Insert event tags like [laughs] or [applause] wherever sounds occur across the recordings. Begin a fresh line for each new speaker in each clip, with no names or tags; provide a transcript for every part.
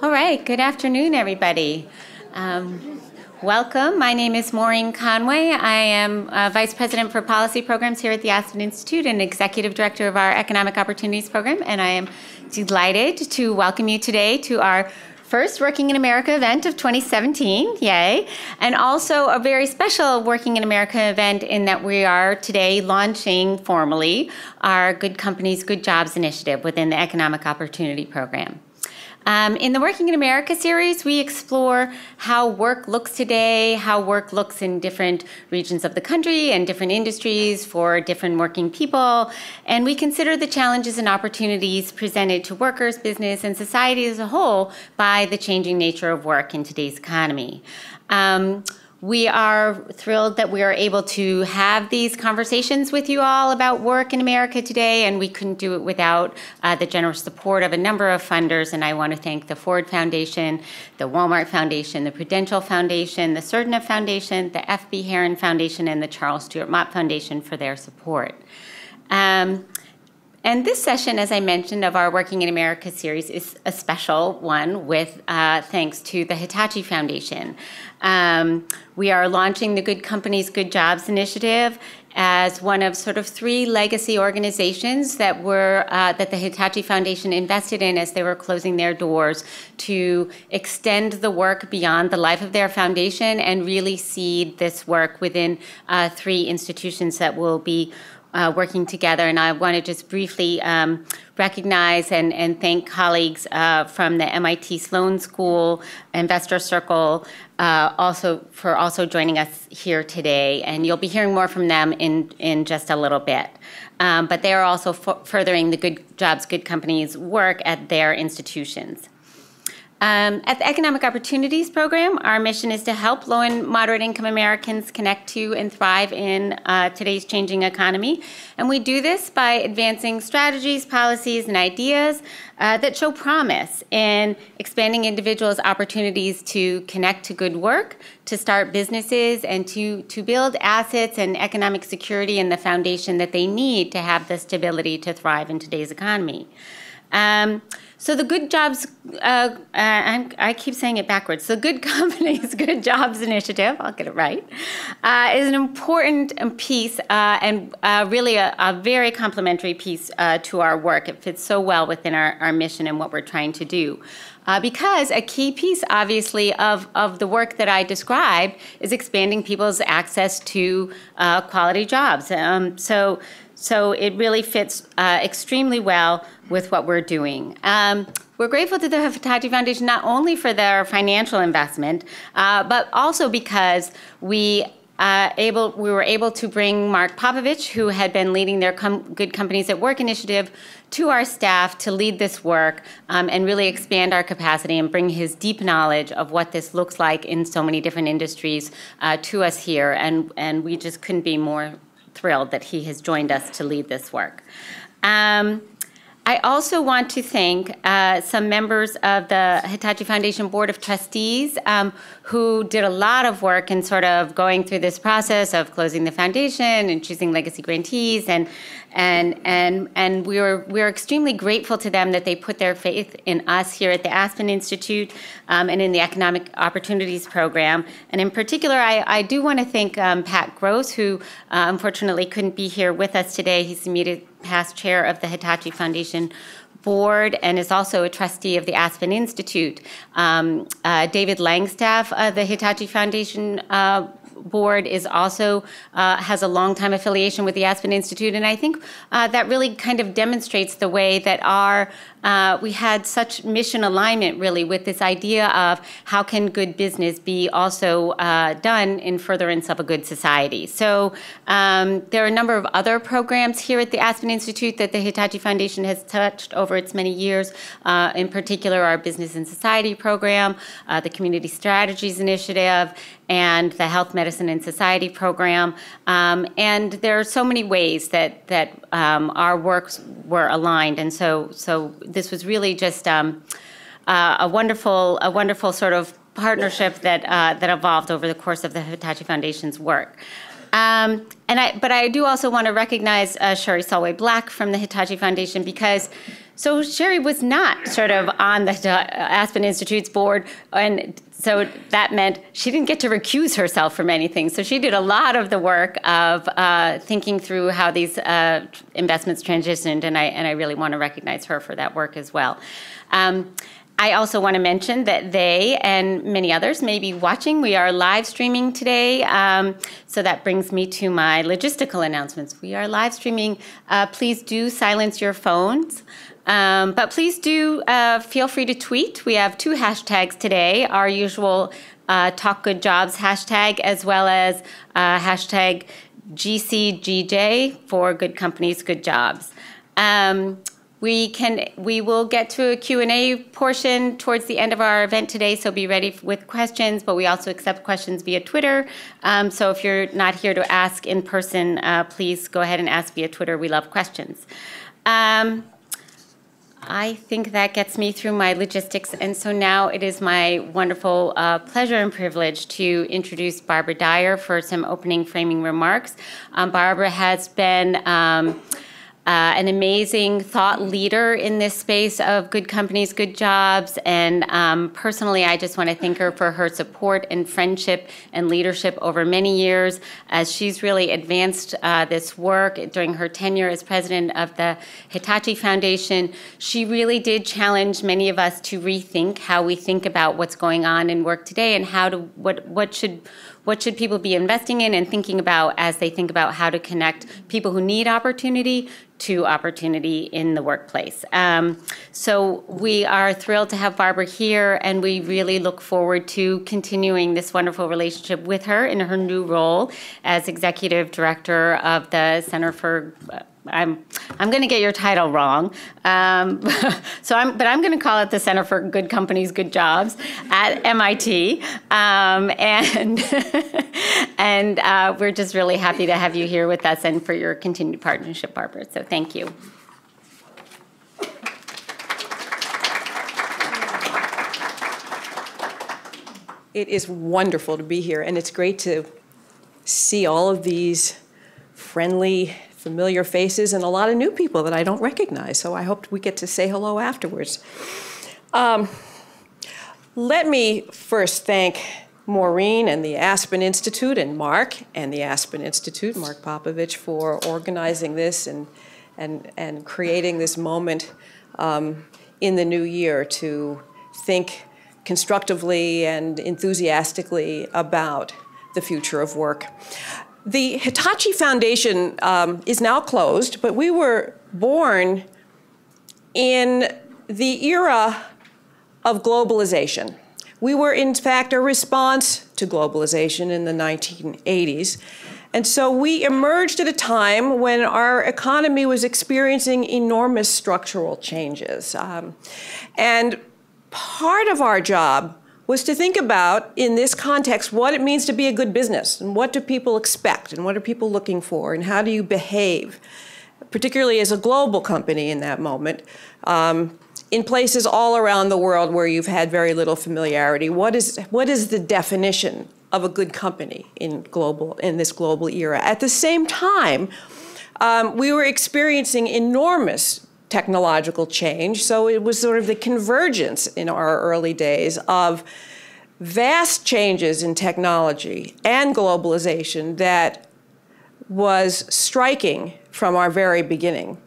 All right, good afternoon, everybody. Um, welcome. My name is Maureen Conway. I am uh, Vice President for Policy Programs here at the Aspen Institute and Executive Director of our Economic Opportunities Program, and I am delighted to welcome you today to our first Working in America event of 2017, yay, and also a very special Working in America event in that we are today launching formally our Good Companies, Good Jobs initiative within the Economic Opportunity Program. Um, in the Working in America series, we explore how work looks today, how work looks in different regions of the country and different industries for different working people, and we consider the challenges and opportunities presented to workers, business, and society as a whole by the changing nature of work in today's economy. Um, we are thrilled that we are able to have these conversations with you all about work in America today, and we couldn't do it without uh, the generous support of a number of funders. And I want to thank the Ford Foundation, the Walmart Foundation, the Prudential Foundation, the Surdna Foundation, the F.B. Heron Foundation, and the Charles Stewart Mott Foundation for their support. Um, and this session, as I mentioned, of our Working in America series is a special one with uh, thanks to the Hitachi Foundation. Um, we are launching the Good Companies, Good Jobs initiative as one of sort of three legacy organizations that were uh, that the Hitachi Foundation invested in as they were closing their doors to extend the work beyond the life of their foundation and really seed this work within uh, three institutions that will be uh, working together. And I want to just briefly um, recognize and, and thank colleagues uh, from the MIT Sloan School, Investor Circle, uh, also for also joining us here today. And you'll be hearing more from them in, in just a little bit. Um, but they are also furthering the Good Jobs, Good Companies work at their institutions. Um, at the Economic Opportunities Program, our mission is to help low and moderate income Americans connect to and thrive in uh, today's changing economy. And we do this by advancing strategies, policies, and ideas uh, that show promise in expanding individuals' opportunities to connect to good work, to start businesses, and to, to build assets and economic security and the foundation that they need to have the stability to thrive in today's economy. Um, so the Good Jobs, uh, uh, i keep saying it backwards. The Good [laughs] Companies, Good Jobs Initiative, I'll get it right, uh, is an important piece uh, and uh, really a, a, very complementary piece uh, to our work. It fits so well within our, our mission and what we're trying to do. because a key piece, obviously, of, of the work that I described is expanding people's access to quality jobs. Um, so so it really fits uh, extremely well with what we're doing. Um, we're grateful to the Hitachi Foundation not only for their financial investment, uh, but also because we uh, able we were able to bring Mark Popovich, who had been leading their com- Good Companies at Work initiative, to our staff to lead this work um, and really expand our capacity and bring his deep knowledge of what this looks like in so many different industries uh, to us here. And and we just couldn't be more thrilled that he has joined us to lead this work. Um, I also want to thank uh, some members of the Hitachi Foundation Board of Trustees um, who did a lot of work in sort of going through this process of closing the foundation and choosing legacy grantees and and and and we were we are extremely grateful to them that they put their faith in us here at the Aspen Institute um, and in the Economic Opportunities Program. And in particular, I, I do want to thank um, Pat Gross, who uh, unfortunately couldn't be here with us today. He's the immediate past chair of the Hitachi Foundation board and is also a trustee of the Aspen Institute. Um, uh, David Langstaff of the Hitachi Foundation uh, board is also uh, has a long time affiliation with the Aspen Institute, and I think uh, that really kind of demonstrates the way that our uh, we had such mission alignment really with this idea of how can good business be also uh, done in furtherance of a good society. So um, there are a number of other programs here at the Aspen Institute that the Hitachi Foundation has touched over its many years. Uh, in particular, our Business and Society program, uh, the Community Strategies Initiative, and the Health, Medicine, and Society program. Um, and there are so many ways that that um, our works were aligned, and so so this was really just um, uh, a wonderful, a wonderful sort of partnership that uh, that evolved over the course of the Hitachi Foundation's work. Um, and I, but I do also want to recognize uh, Sherry Salway Black from the Hitachi Foundation because so Sherry was not sort of on the uh, Aspen Institute's board, and so that meant she didn't get to recuse herself from anything. So she did a lot of the work of uh, thinking through how these uh, investments transitioned, and I and I really want to recognize her for that work as well. Um, I also want to mention that they and many others may be watching. We are live streaming today, um, so that brings me to my logistical announcements. We are live streaming. Uh, please do silence your phones. Um, but please do uh, feel free to tweet. We have two hashtags today our usual uh, Talk Good Jobs hashtag, as well as uh, hashtag GCGJ for Good Companies, Good Jobs. Um, we can we will get to a q&a portion towards the end of our event today so be ready with questions but we also accept questions via twitter um, so if you're not here to ask in person uh, please go ahead and ask via twitter we love questions um, I think that gets me through my logistics. And so now it is my wonderful uh, pleasure and privilege to introduce Barbara Dyer for some opening framing remarks. Um, Barbara has been um, uh, an amazing thought leader in this space of good companies, good jobs. And um, personally, I just want to thank her for her support and friendship and leadership over many years as she's really advanced uh, this work during her tenure as president of the Hitachi Foundation. She really did challenge many of us to rethink how we think about what's going on in work today and how to what what should what should people be investing in and thinking about as they think about how to connect people who need opportunity to opportunity in the workplace. Um, so we are thrilled to have Barbara here, and we really look forward to continuing this wonderful relationship with her in her new role as executive director of the Center for I'm I'm going to get your title wrong. Um, [laughs] so I'm, but I'm going to call it the Center for Good Companies, Good Jobs at MIT, um, and [laughs] and uh, we're just really happy to have you here with us and for your continued partnership, Barbara. So thank you.
It is wonderful to be here, and it's great to see all of these friendly familiar faces and a lot of new people that I don't recognize. So I hope we get to say hello afterwards. Um, let me first thank Maureen and the Aspen Institute and Mark and the Aspen Institute, Mark Popovich, for organizing this and, and, and creating this moment um, in the new year to think constructively and enthusiastically about the future of work. The Hitachi Foundation um, is now closed, but we were born in the era of globalization. We were, in fact, a response to globalization in the 1980s. And so we emerged at a time when our economy was experiencing enormous structural changes. Um, and part of our job was to think about, in this context, what it means to be a good business and what do people expect and what are people looking for and how do you behave, particularly as a global company in that moment. Um, in places all around the world where you've had very little familiarity, what is, what is the definition of a good company in, global, in this global era? At the same time, um, we were experiencing enormous technological change. So it was sort of the convergence in our early days of vast changes in technology and globalization that was striking from our very beginning.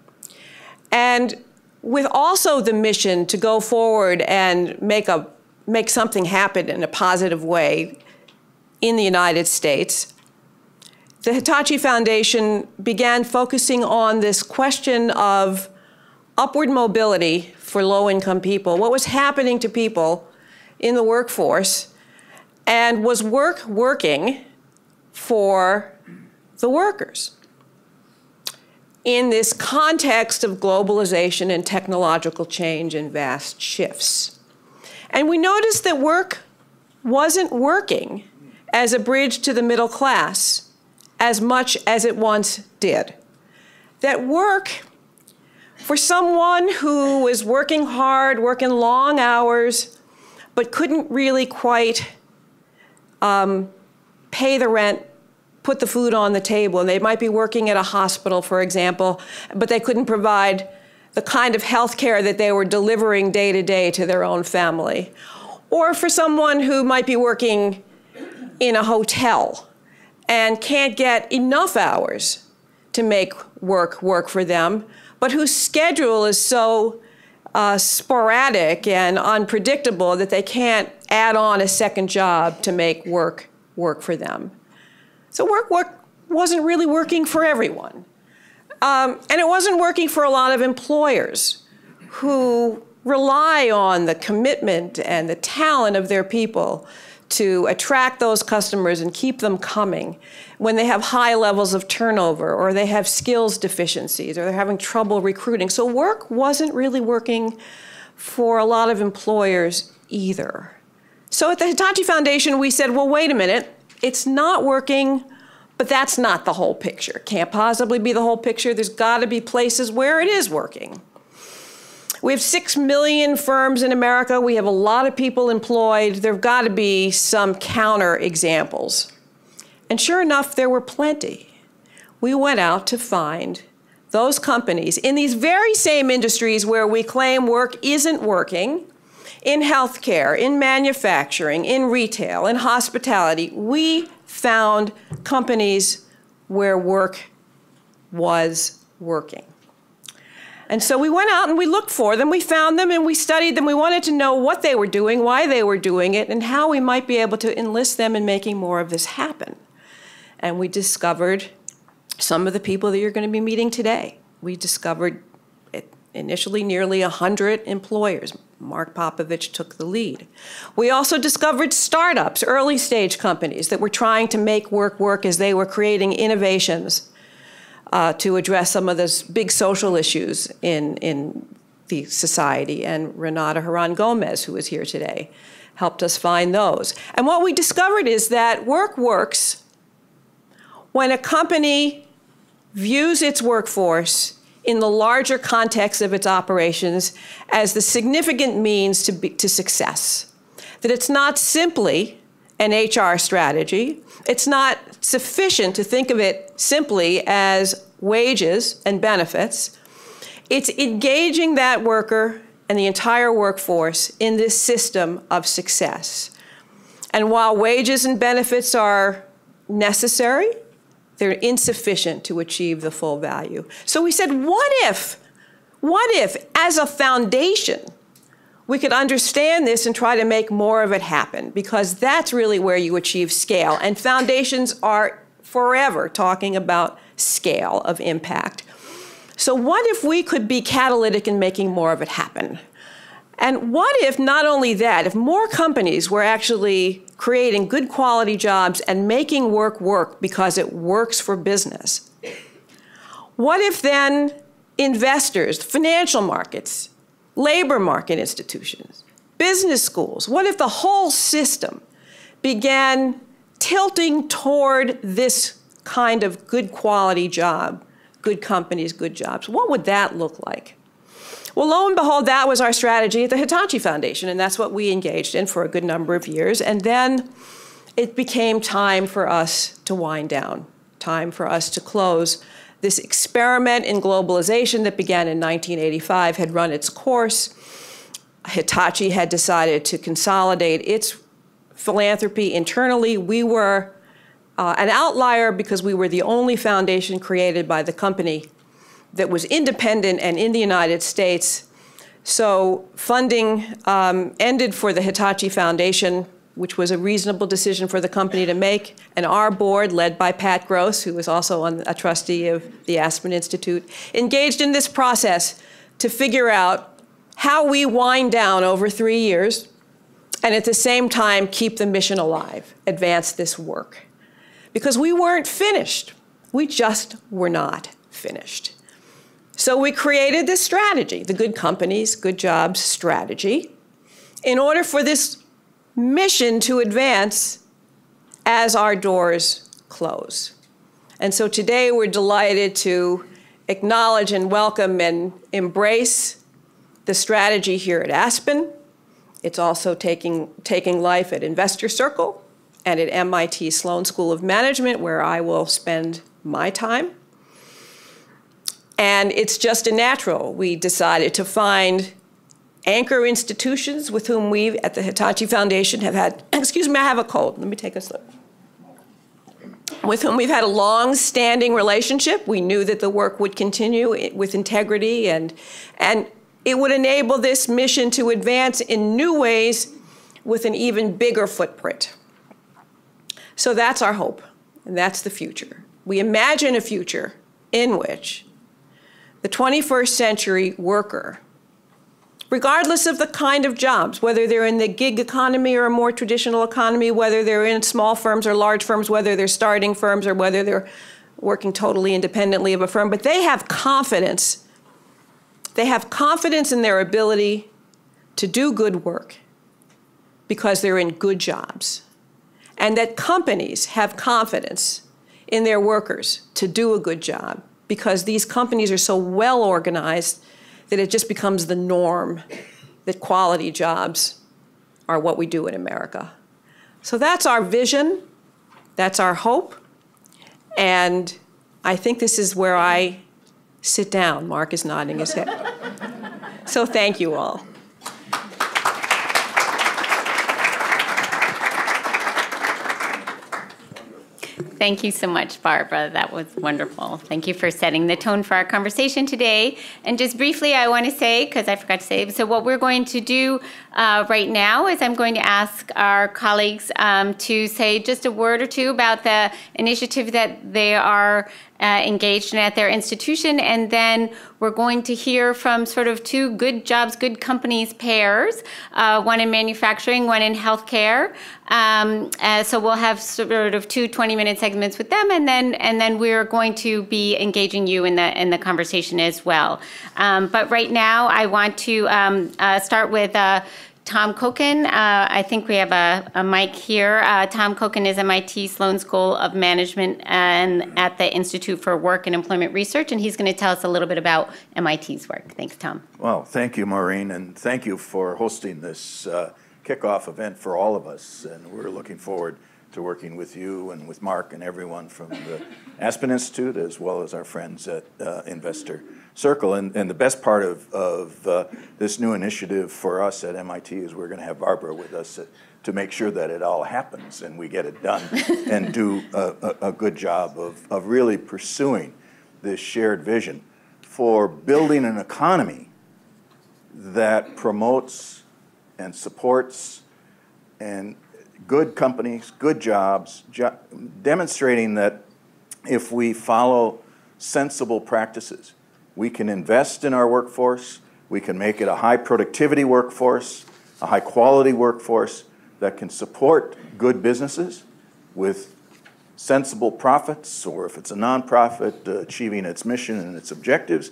And with also the mission to go forward and make, a, make something happen in a positive way in the United States, the Hitachi Foundation began focusing on this question of upward mobility for low income people, what was happening to people in the workforce, and was work working for the workers. In this context of globalization and technological change and vast shifts. And we noticed that work wasn't working as a bridge to the middle class as much as it once did. That work for someone who was working hard, working long hours, but couldn't really quite um, pay the rent put the food on the table. And they might be working at a hospital, for example, but they couldn't provide the kind of health care that they were delivering day to day to their own family. Or for someone who might be working in a hotel and can't get enough hours to make work work for them, but whose schedule is so uh, sporadic and unpredictable that they can't add on a second job to make work work for them. So work work wasn't really working for everyone. Um, and it wasn't working for a lot of employers who rely on the commitment and the talent of their people to attract those customers and keep them coming when they have high levels of turnover or they have skills deficiencies or they're having trouble recruiting. So work wasn't really working for a lot of employers either. So at the Hitachi Foundation, we said, well, wait a minute, it's not working, but that's not the whole picture. Can't possibly be the whole picture. There's got to be places where it is working. We have six million firms in America. We have a lot of people employed. There have got to be some counter examples. And sure enough, there were plenty. We went out to find those companies in these very same industries where we claim work isn't working in healthcare, in manufacturing, in retail, in hospitality. We found companies where work was working. And so we went out and we looked for them, we found them, and we studied them. We wanted to know what they were doing, why they were doing it, and how we might be able to enlist them in making more of this happen. And we discovered some of the people that you're going to be meeting today. We discovered initially nearly 100 employers. Mark Popovich took the lead. We also discovered startups, early stage companies that were trying to make work work as they were creating innovations uh, to address some of those big social issues in, in the society. And Renata Herran Gomez, who is here today, helped us find those. And what we discovered is that work works when a company views its workforce in the larger context of its operations as the significant means to, be, to success. That it's not simply an HR strategy. It's not sufficient to think of it simply as wages and benefits. It's engaging that worker and the entire workforce in this system of success. And while wages and benefits are necessary, they're insufficient to achieve the full value. So we said, what if, what if, as a foundation, we could understand this and try to make more of it happen because that's really where you achieve scale. And foundations are forever talking about scale of impact. So, what if we could be catalytic in making more of it happen? And what if not only that, if more companies were actually creating good quality jobs and making work work because it works for business? What if then investors, financial markets, labor market institutions, business schools. What if the whole system began tilting toward this kind of good quality job, good companies, good jobs? What would that look like? Well, lo and behold, that was our strategy at the Hitachi Foundation, and that's what we engaged in for a good number of years. And then it became time for us to wind down, time for us to close this experiment in globalization that began in 1985 had run its course. Hitachi had decided to consolidate its philanthropy internally. We were uh, an outlier because we were the only foundation created by the company that was independent and in the United States. So funding um, ended for the Hitachi Foundation which was a reasonable decision for the company to make. And our board, led by Pat Gross, who was also on, a trustee of the Aspen Institute, engaged in this process to figure out how we wind down over three years and at the same time keep the mission alive, advance this work. Because we weren't finished. We just were not finished. So we created this strategy, the Good Companies, Good Jobs strategy, in order for this mission to advance as our doors close. And so today we're delighted to acknowledge and welcome and embrace the strategy here at Aspen. It's also taking, taking life at Investor Circle and at MIT Sloan School of Management, where I will spend my time. And it's just a natural. We decided to find anchor institutions with whom we at the Hitachi Foundation have had, [clears throat] excuse me, I have a cold. Let me take a slip. With whom we've had a long standing relationship. We knew that the work would continue with integrity and, and it would enable this mission to advance in new ways with an even bigger footprint. So that's our hope, and that's the future. We imagine a future in which the 21st century worker, regardless of the kind of jobs, whether they're in the gig economy or a more traditional economy, whether they're in small firms or large firms, whether they're starting firms or whether they're working totally independently of a firm, but they have confidence. They have confidence in their ability to do good work because they're in good jobs. And that companies have confidence in their workers to do a good job because these companies are so well organized that it just becomes the norm that quality jobs are what we do in America. So that's our vision, that's our hope, and I think this is where I sit down. Mark is nodding his head. [laughs] so thank you all.
Thank you so much, Barbara. That was wonderful. Thank you for setting the tone for our conversation today. And just briefly, I want to say, because I forgot to say, so what we're going to do uh, right now is I'm going to ask our colleagues um, to say just a word or two about the initiative that they are uh, engaged in at their institution. And then we're going to hear from sort of two good jobs, good companies pairs, uh, one in manufacturing, one in healthcare. Um, uh, so we'll have sort of two 20 minute segments with them, and then and then we're going to be engaging you in the in the conversation as well. Um, but right now, I want to um, uh, start with. Tom Kochan. Uh, I think we have a, a mic here. Uh, Tom Kochan is MIT Sloan School of Management and at the Institute for Work and Employment Research, and he's going to tell us a little bit about MIT's work. Thanks, Tom.
Well, thank you, Maureen, and thank you for hosting this uh, kickoff event for all of us. And we're looking forward to working with you and with Mark and everyone from the Aspen Institute, as well as our friends at uh, Investor circle. And, and the best part of, of uh, this new initiative for us at MIT is we're going to have Barbara with us to make sure that it all happens and we get it done [laughs] and do a, a, a good job of, of really pursuing this shared vision for building an economy that promotes and supports and good companies, good jobs, jo- demonstrating that if we follow sensible practices, we can invest in our workforce. We can make it a high productivity workforce, a high quality workforce that can support good businesses with sensible profits, or if it's a nonprofit, uh, achieving its mission and its objectives,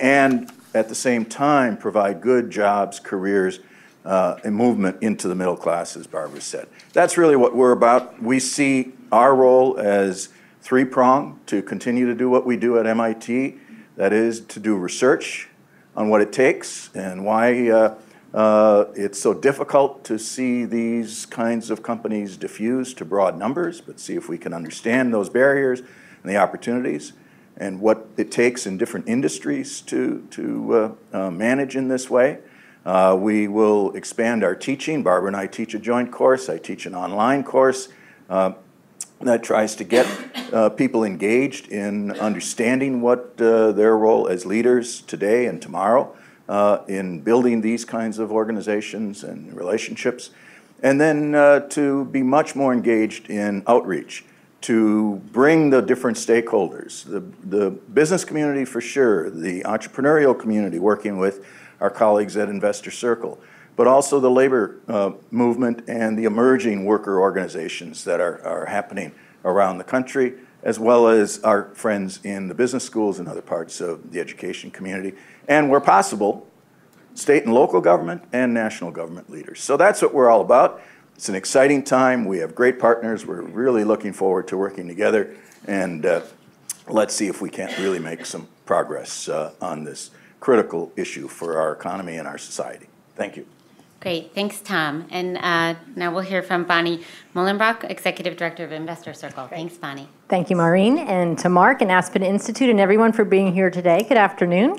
and at the same time provide good jobs, careers, uh, and movement into the middle class, as Barbara said. That's really what we're about. We see our role as three pronged to continue to do what we do at MIT that is to do research on what it takes and why uh, uh, it's so difficult to see these kinds of companies diffuse to broad numbers, but see if we can understand those barriers and the opportunities and what it takes in different industries to, to uh, uh manage in this way. Uh, we will expand our teaching. Barbara and I teach a joint course. I teach an online course. Uh, that tries to get uh, people engaged in understanding what uh, their role as leaders today and tomorrow uh, in building these kinds of organizations and relationships, and then uh, to be much more engaged in outreach, to bring the different stakeholders, the, the business community for sure, the entrepreneurial community, working with our colleagues at Investor Circle but also the labor uh, movement and the emerging worker organizations that are, are happening around the country, as well as our friends in the business schools and other parts of the education community, and where possible, state and local government and national government leaders. So that's what we're all about. It's an exciting time. We have great partners. We're really looking forward to working together, and uh, let's see if we can't really make some progress uh, on this critical issue for our economy and our society. Thank you.
Great, thanks, Tom. And uh, now we'll hear from Bonnie Moellenbrock, Executive Director of Investor Circle. Thanks, Bonnie.
Thank you, Maureen, and to Mark and Aspen Institute and everyone for being here today. Good afternoon.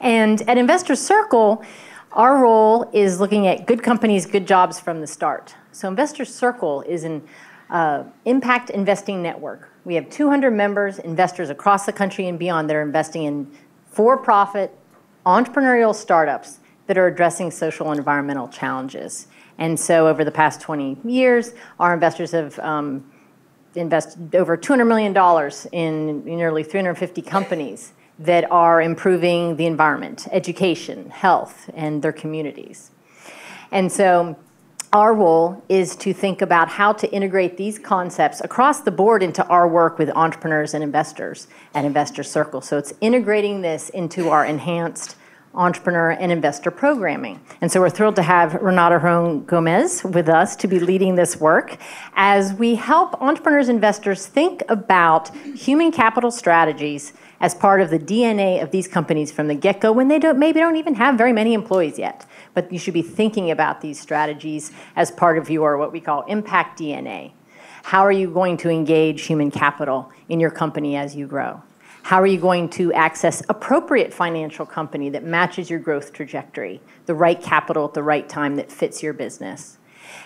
And at Investor Circle, our role is looking at good companies, good jobs from the start. So Investor Circle is an uh, impact investing network. We have 200 members, investors across the country and beyond that are investing in for-profit entrepreneurial startups that are addressing social and environmental challenges. And so over the past 20 years, our investors have um, invested over $200 million in nearly 350 companies that are improving the environment, education, health, and their communities. And so our role is to think about how to integrate these concepts across the board into our work with entrepreneurs and investors at Investor Circle. So it's integrating this into our enhanced entrepreneur and investor programming. And so we're thrilled to have Renata Hron Gomez with us to be leading this work as we help entrepreneurs investors think about human capital strategies as part of the DNA of these companies from the get-go when they don't maybe don't even have very many employees yet. But you should be thinking about these strategies as part of your what we call impact DNA. How are you going to engage human capital in your company as you grow? How are you going to access appropriate financial company that matches your growth trajectory, the right capital at the right time that fits your business?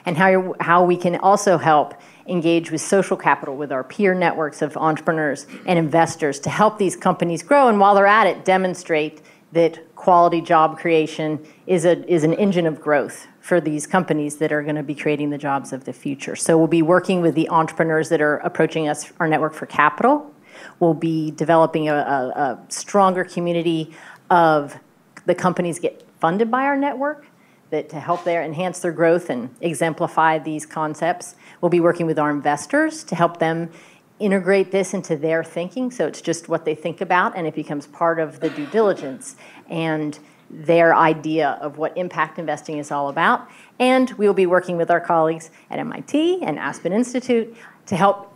And how, how we can also help engage with social capital with our peer networks of entrepreneurs and investors to help these companies grow. And while they're at it, demonstrate that quality job creation is, a, is an engine of growth for these companies that are going to be creating the jobs of the future. So we'll be working with the entrepreneurs that are approaching us, our network for capital, We'll be developing a, a, a stronger community of the companies get funded by our network that to help their enhance their growth and exemplify these concepts. We'll be working with our investors to help them integrate this into their thinking so it's just what they think about and it becomes part of the due diligence and their idea of what impact investing is all about. And we will be working with our colleagues at MIT and Aspen Institute to help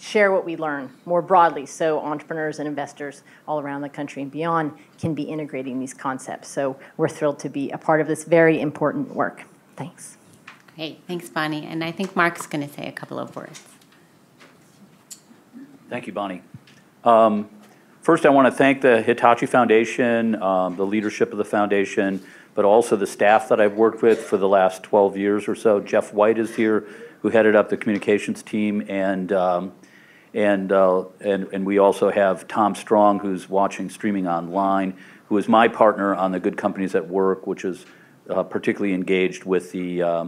share what we learn more broadly so entrepreneurs and investors all around the country and beyond can be integrating these concepts. So we're thrilled to be a part of this very important work. Thanks.
Great. Thanks, Bonnie. And I think Mark's going to say a couple of words.
Thank you, Bonnie. Um, first, I want to thank the Hitachi Foundation, um, the leadership of the foundation, but also the staff that I've worked with for the last 12 years or so. Jeff White is here, who headed up the communications team, and um, and, uh, and, and we also have Tom Strong, who's watching streaming online, who is my partner on the Good Companies at Work, which is uh, particularly engaged with the, uh,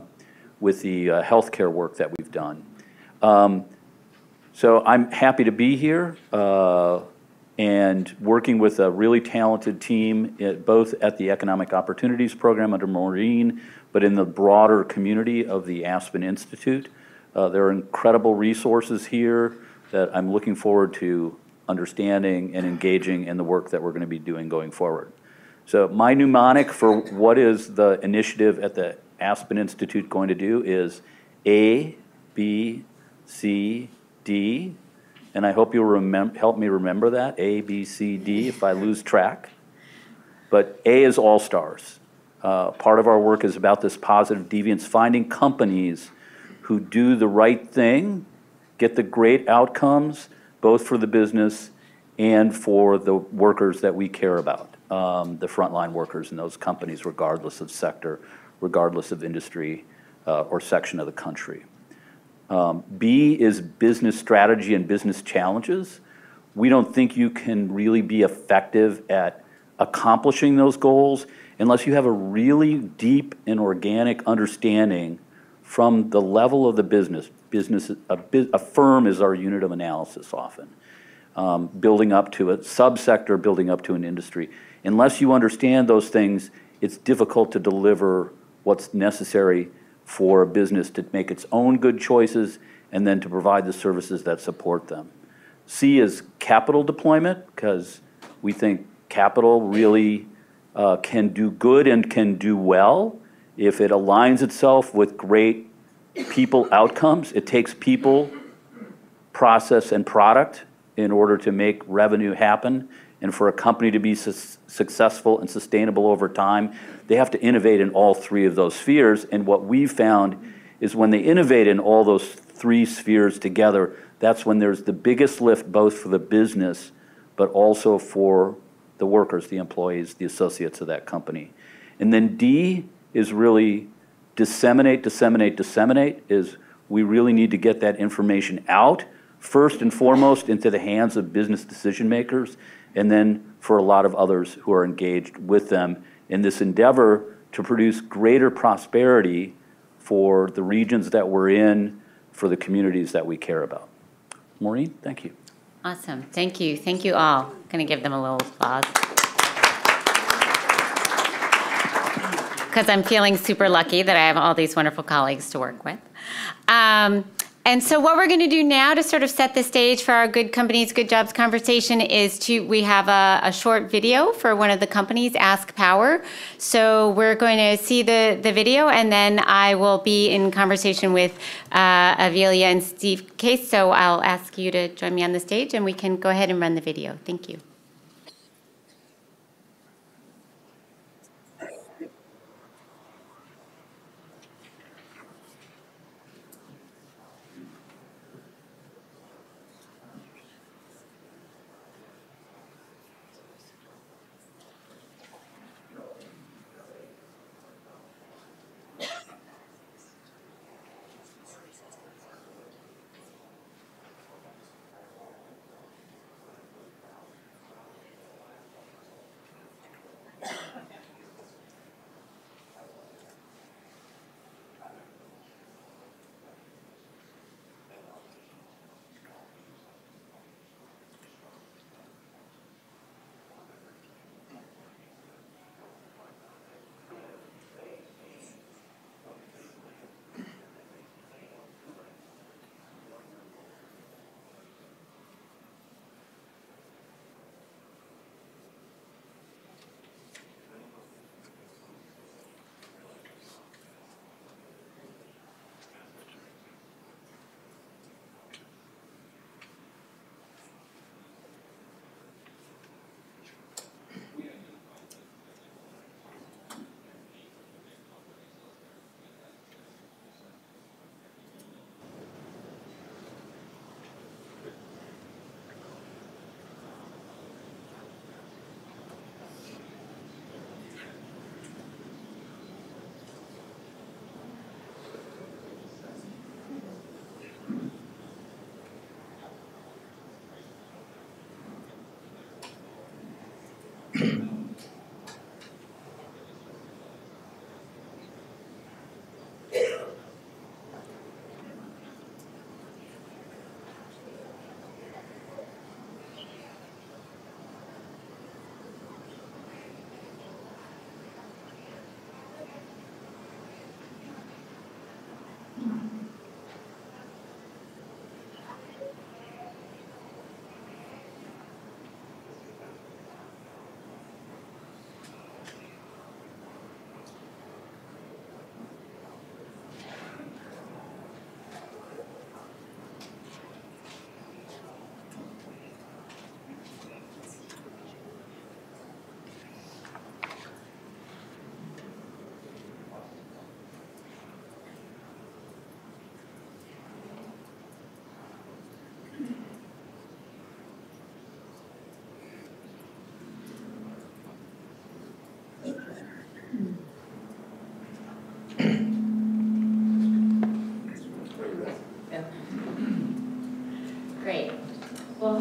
with the uh, healthcare work that we've done. Um, so I'm happy to be here uh, and working with a really talented team, at, both at the Economic Opportunities Program under Maureen, but in the broader community of the Aspen Institute. Uh, there are incredible resources here that I'm looking forward to understanding and engaging in the work that we're going to be doing going forward. So my mnemonic for what is the initiative at the Aspen Institute going to do is A, B, C, D, and I hope you'll remem- help me remember that, A, B, C, D, if I lose track. But A is all stars. Uh, part of our work is about this positive deviance, finding companies who do the right thing get the great outcomes, both for the business and for the workers that we care about, um, the frontline workers in those companies, regardless of sector, regardless of industry uh, or section of the country. Um, B is business strategy and business challenges. We don't think you can really be effective at accomplishing those goals unless you have a really deep and organic understanding from the level of the business, business, a, a firm is our unit of analysis often. Um, building up to a subsector, building up to an industry. Unless you understand those things, it's difficult to deliver what's necessary for a business to make its own good choices and then to provide the services that support them. C is capital deployment, because we think capital really uh, can do good and can do well if it aligns itself with great people outcomes. It takes people, process, and product in order to make revenue happen. And for a company to be sus- successful and sustainable over time, they have to innovate in all three of those spheres. And what we've found is when they innovate in all those three spheres together, that's when there's the biggest lift both for the business, but also for the workers, the employees, the associates of that company. And then D is really disseminate, disseminate, disseminate, is we really need to get that information out, first and foremost, into the hands of business decision makers, and then for a lot of others who are engaged with them in this endeavor to produce greater prosperity for the regions that we're in, for the communities that we care about. Maureen, thank you.
Awesome. Thank you. Thank you all. Going to give them a little applause. Because I'm feeling super lucky that I have all these wonderful colleagues to work with. Um, and so what we're going to do now to sort of set the stage for our good companies, good jobs conversation is to, we have a, a short video for one of the companies, Ask Power. So we're going to see the, the video and then I will be in conversation with uh, Avelia and Steve Case. So I'll ask you to join me on the stage and we can go ahead and run the video. Thank you.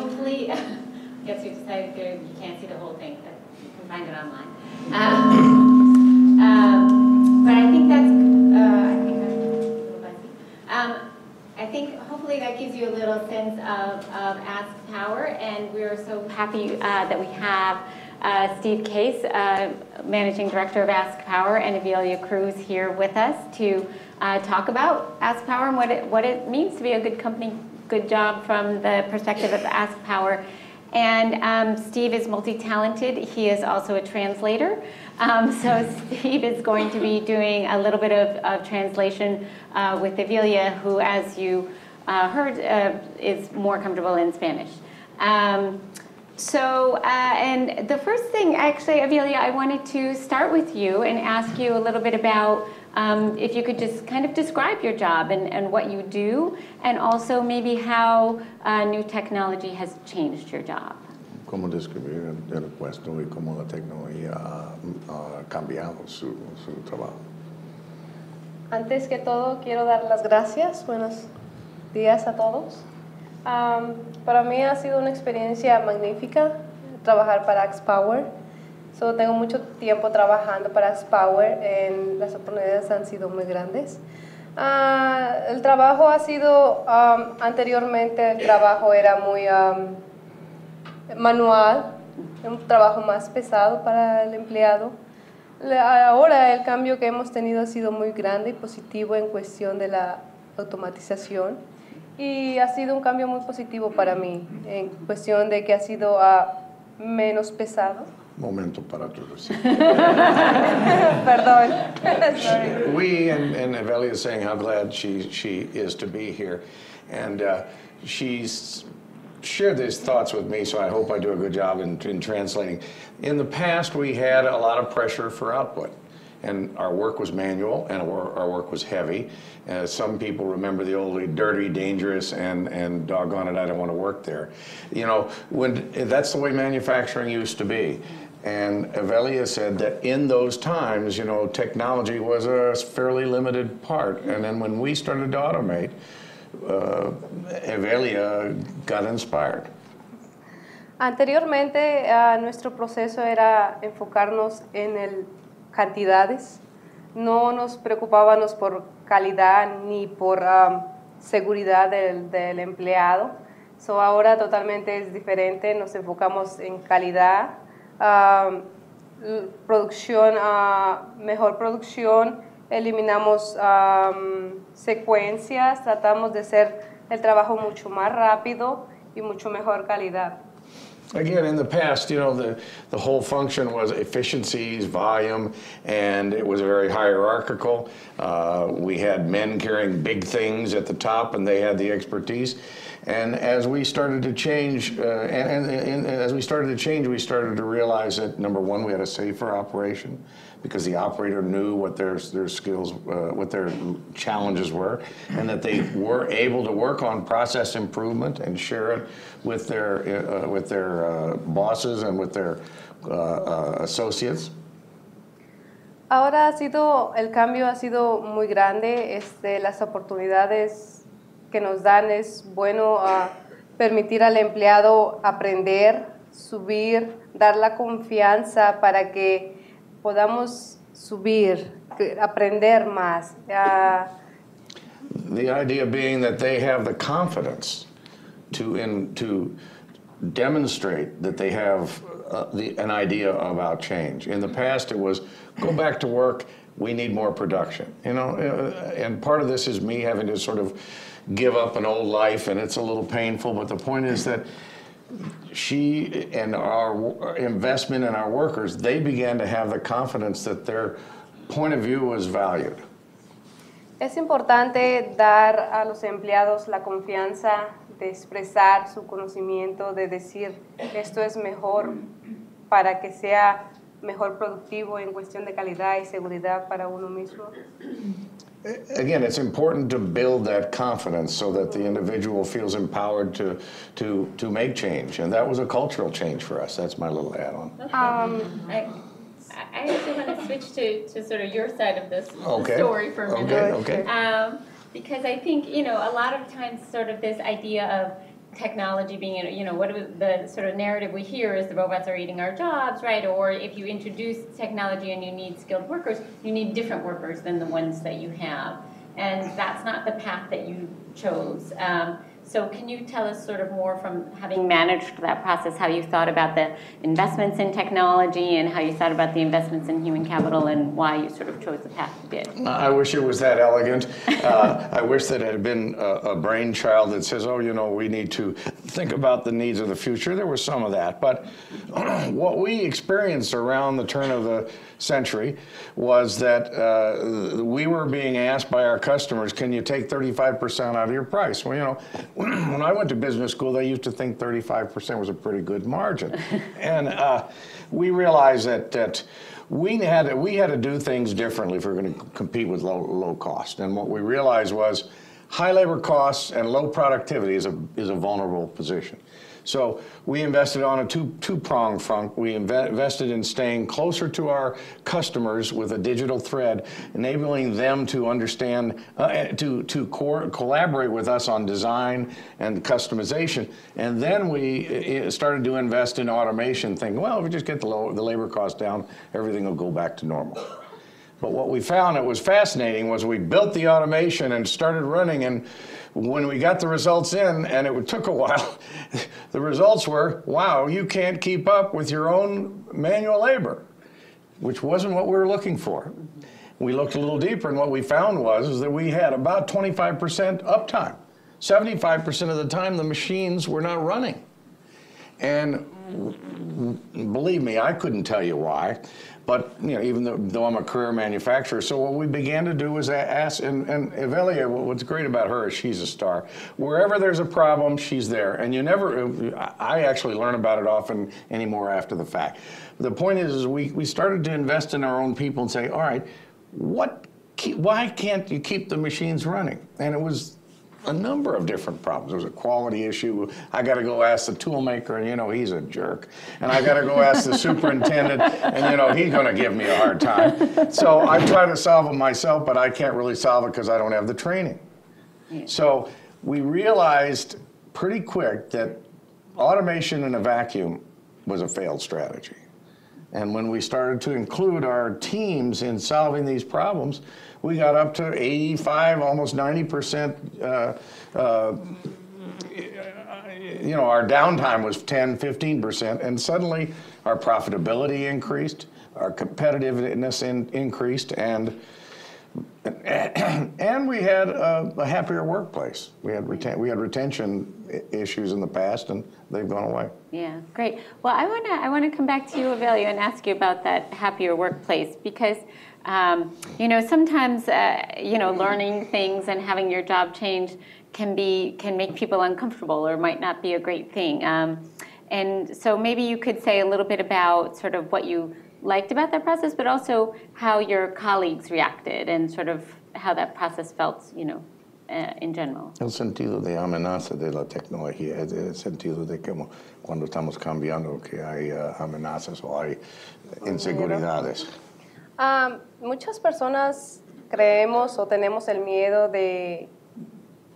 Hopefully, [laughs] I guess you decided to- you can't see the whole thing, but you can find it online. [laughs] Um, um, But I think that's, uh, I think I'm a little messy. Um, I think hopefully that gives you a little sense of, of Ask Power, and we're so happy uh, that we have uh, Steve Case, uh, Managing Director of Ask Power, and Amelia Cruz here with us to uh, talk about Ask Power and what it, what it means to be a good company, good job from the perspective of Ask Power. And um, Steve is multi-talented. He is also a translator. Um, so [laughs] Steve is going to be doing a little bit of, of translation uh, with Avilia, who, as you uh, heard, uh, is more comfortable in Spanish. Um, So, uh, and the first thing, actually, Avilia, I wanted to start with you and ask you a little bit about um, if you could just kind of describe your job and, and what you do, and also maybe how uh, new technology has changed your job.
cómo describir el, el puesto y cómo la tecnología ha, ha cambiado su, su trabajo.
Antes que todo, quiero dar las gracias. Buenos días a todos. Am, para mí ha sido una experiencia magnífica trabajar para Axpower. So, tengo mucho tiempo trabajando para Axpower. En, las oportunidades han sido muy grandes. Ah, el trabajo ha sido, am, anteriormente el trabajo era muy am, manual, un trabajo más pesado para el empleado. Ahora el cambio que hemos tenido ha sido muy grande y positivo en cuestión de la automatización y ha sido un cambio muy positivo para mí en cuestión de que ha sido ah, menos pesado.
Momento para traducir. [laughs]
Perdón. Sorry.
we and, and Evelia is saying how glad she, she is to be here. And uh, she's shared these thoughts with me, so I hope I do a good job in, in translating. In the past, we had a lot of pressure for output. And our work was manual, and our, our work was heavy. Uh, some people remember the old dirty, dangerous, and, and doggone it, I don't want to work there. You know, when that's the way manufacturing used to be. And Avelia said that in those times, you know, technology was a fairly limited part. And then when we started to automate, uh, Avelia got inspired.
Anteriormente, ah, nuestro proceso era enfocarnos en el cantidades. No nos preocupábamos por calidad ni por am, seguridad del, del empleado. So, ahora totalmente es diferente. Nos enfocamos en calidad, l- producción, ah, mejor producción. Eliminamos am, secuencias. Tratamos de hacer el trabajo mucho más rápido y mucho mejor calidad.
Again, in the past, you know, the, the whole function was efficiencies, volume, and it was very hierarchical. Uh, we had men carrying big things at the top, and they had the expertise. And as we started to change, uh, and, and, and as we started to change, we started to realize that number one, we had a safer operation because the operator knew what their their skills, uh, what their challenges were, and that they were able to work on process improvement and share it with their uh, with their uh, bosses and with their uh, uh, associates.
Ahora ha sido, el cambio ha sido muy grande, este, las oportunidades que nos dan es bueno ah, permitir al empleado aprender, subir, dar la confianza para que podamos subir, aprender más. Ah,
The idea being that they have the confidence to in to demonstrate that they have uh, the, an idea about change. In the past, it was go back to work. We need more production. You know, uh, and part of this is me having to sort of give up an old life, and it's a little painful. But the point is that she and our investment in our workers, they began to have the confidence that their point of view was valued.
Es importante dar a los empleados la confianza de expresar su conocimiento, de decir esto es mejor para que sea mejor productivo en cuestión de calidad y seguridad para uno mismo.
Again, it's important to build that confidence so that the individual feels empowered to, to, to make change. And that was a cultural change for us. That's my little add-on.
I, I actually want to switch to, to sort of your side of this
Okay.
story for a minute.
Okay, okay.
Um, because I think, you know, a lot of times sort of this idea of technology being, you know, what the sort of narrative we hear is the robots are eating our jobs, right? Or if you introduce technology and you need skilled workers, you need different workers than the ones that you have. And that's not the path that you chose. Um, so can you tell us sort of more from having managed that process, how you thought about the investments in technology and how you thought about the investments in human capital and why you sort of chose the path you did?
I wish it was that elegant. Uh, I wish that it had been a, a brainchild that says, oh, you know, we need to think about the needs of the future. There was some of that. But [clears throat] what we experienced around the turn of the century was that uh, we were being asked by our customers, can you take 35% out of your price? Well, you know, [clears throat] when I went to business school, they used to think 35% was a pretty good margin. [laughs] and uh, we realized that, that we had, to, we had to do things differently if we were going to compete with low, low cost. And what we realized was high labor costs and low productivity is a, is a vulnerable position. So we invested on a two, two-pronged front. We inve invested in staying closer to our customers with a digital thread, enabling them to understand, uh, eh, to, to co collaborate with us on design and customization. And then we started to invest in automation, thinking, well, if we just get the, low, the labor cost down, everything will go back to normal. But what we found that was fascinating was we built the automation and started running and when we got the results in, and it took a while, [laughs] the results were, wow, you can't keep up with your own manual labor, which wasn't what we were looking for. We looked a little deeper, and what we found was is that we had about 25% uptime. 75% of the time, the machines were not running. And believe me, I couldn't tell you why. But you know, even though, though, I'm a career manufacturer, so what we began to do was ask, and, and Evelia, what's great about her is she's a star. Wherever there's a problem, she's there, and you never. I actually learn about it often anymore after the fact. The point is, is we we started to invest in our own people and say, all right, what, why can't you keep the machines running? And it was a number of different problems. There was a quality issue. I got to go ask the tool maker, and you know he's a jerk. And I got to go ask the superintendent, and you know he's going to give me a hard time. So I try to solve it myself, but I can't really solve it because I don't have the training. Yeah. So we realized pretty quick that automation in a vacuum was a failed strategy. And when we started to include our teams in solving these problems, we got up to 85, almost 90%. Uh, uh, you know, our downtime was 10, 15%, and suddenly our profitability increased, our competitiveness in, increased, and and we had a, a happier workplace. We had we had retention issues in the past, and they've gone away.
Yeah, great. Well, I want to I want to come back to you, Evelia, and ask you about that happier workplace because um, you know, sometimes uh, you know, learning things and having your job change can be can make people uncomfortable or might not be a great thing. Um, and so maybe you could say a little bit about sort of what you liked about that process, but also how your colleagues reacted and sort of how that process felt, you know, uh, in general.
El sentido de amenaza de la tecnología, el sentido de que cuando estamos cambiando que hay uh, amenazas o hay inseguridades.
Um, muchas personas creemos o tenemos el miedo de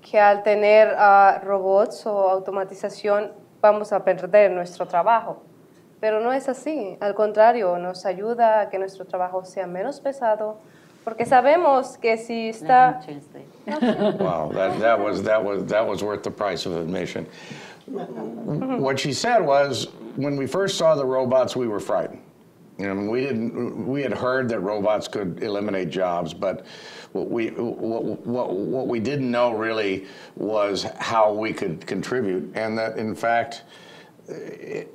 que al tener uh, robots o automatización vamos a perder nuestro trabajo. Pero no es así. Al contrario, nos ayuda a que nuestro trabajo sea menos pesado, porque sabemos que si está. [laughs]
wow, that, that was that was that was worth the price of admission. what she said was, when we first saw the robots, we were frightened. You know, we didn't. We had heard that robots could eliminate jobs, but what we what, what, what we didn't know really was how we could contribute, and that in fact. It,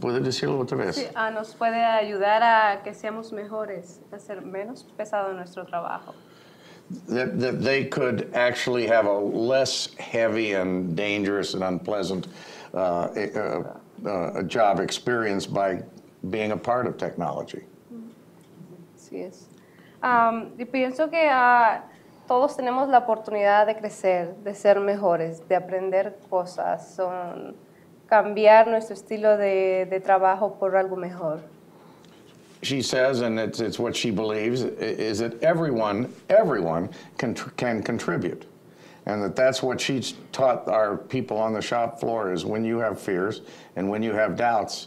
¿Puedes decirlo otra vez?
Sí, ah, nos puede ayudar a que seamos mejores, a ser menos pesado nuestro trabajo.
That, that they could actually have a less heavy and dangerous and unpleasant uh, uh, uh, job experience by being a part of technology.
Sí es. Um, y pienso que uh, todos tenemos la oportunidad de crecer, de ser mejores, de aprender cosas, son, cambiar nuestro estilo de, de trabajo por algo mejor.
She says, and it's, it's what she believes, is that everyone, everyone can, can contribute. And that that's what she's taught our people on the shop floor is when you have fears and when you have doubts,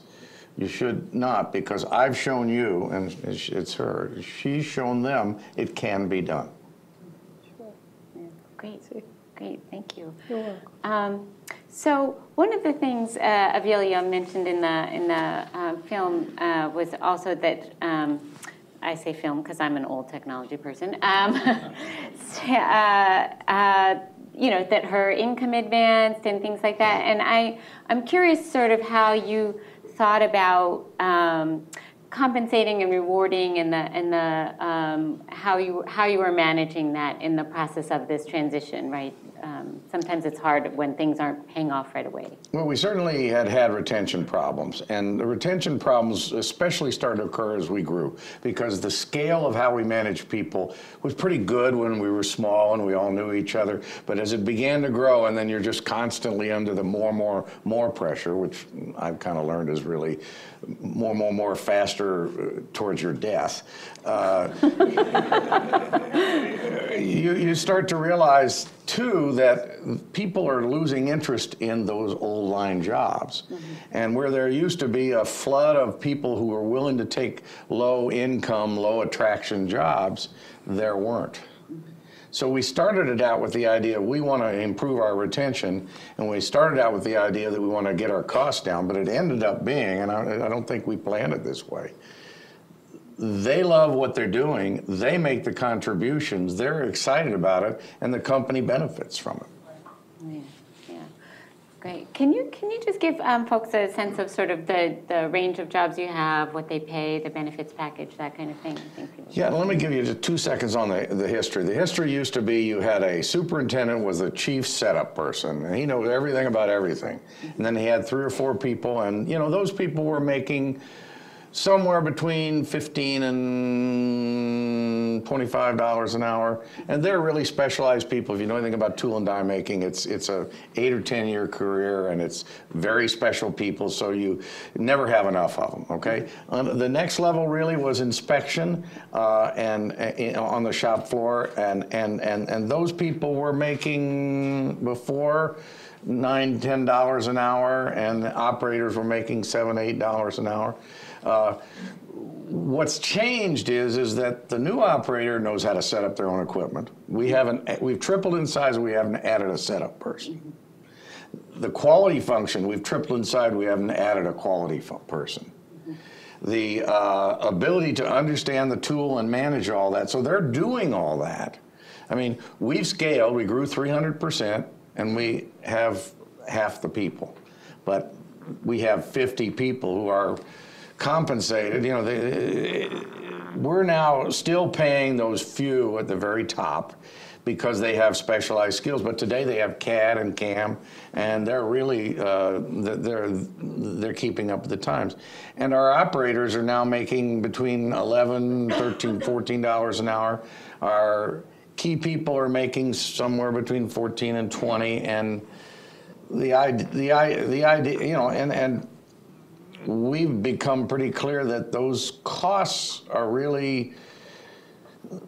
you should not, because I've shown you, and it's her, she's shown them it can be done.
Sure. Yeah. Great, great, thank you. You're Um, so one of the things uh, mentioned in the in the uh, film uh, was also that um, I say film because I'm an old technology person. Um, [laughs] uh, uh, you know that her income advanced and things like that, and I I'm curious sort of how you thought about um, compensating and rewarding and the and the um, how you how you were managing that in the process of this transition, right? Um, sometimes it's hard when things aren't paying off right away.
Well, we certainly had had retention problems, and the retention problems especially started to occur as we grew because the scale of how we managed people was pretty good when we were small and we all knew each other. But as it began to grow, and then you're just constantly under the more, more, more pressure, which I've kind of learned is really more, more, more faster uh, towards your death. Uh, [laughs] you, you start to realize too that people are losing interest in those old line jobs. And where there used to be a flood of people who were willing to take low income, low attraction jobs, there weren't. So we started it out with the idea we want to improve our retention, and we started out with the idea that we want to get our costs down, but it ended up being, and I, I don't think we planned it this way, they love what they're doing, they make the contributions, they're excited about it, and the company benefits from it.
Yeah, yeah. Great. Can you, can you just give um, folks a sense of sort of the, the range of jobs you have, what they pay, the benefits package, that kind of thing? I think people-
Yeah, let me give you just two seconds on the, the history. The history used to be you had a superintendent was the chief setup person, and he knows everything about everything. And then he had three or four people, and you know those people were making somewhere between 15 and 25 dollars an hour. And they're really specialized people. If you know anything about tool and die making it's it's a eight or ten year career and it's very special people so you never have enough of them okay? On the next level really was inspection uh, and uh, on the shop floor and and and and those people were making before nine ten dollars an hour and the operators were making seven eight dollars an hour uh, what's changed is is that the new operator knows how to set up their own equipment. We haven't we've tripled in size. We haven't added a setup person. The quality function we've tripled in size. We haven't added a quality person. The uh, ability to understand the tool and manage all that. So they're doing all that. I mean, we've scaled. We grew 300 percent, and we have half the people, but we have 50 people who are compensated. You know, they, we're now still paying those few at the very top because they have specialized skills. But today they have CAD and CAM, and they're really uh, they're they're keeping up with the times. And our operators are now making between 11, 13, 14 dollars an hour. Our key people are making somewhere between 14 and 20, and the idea, the, the idea, you know, and, and we've become pretty clear that those costs are really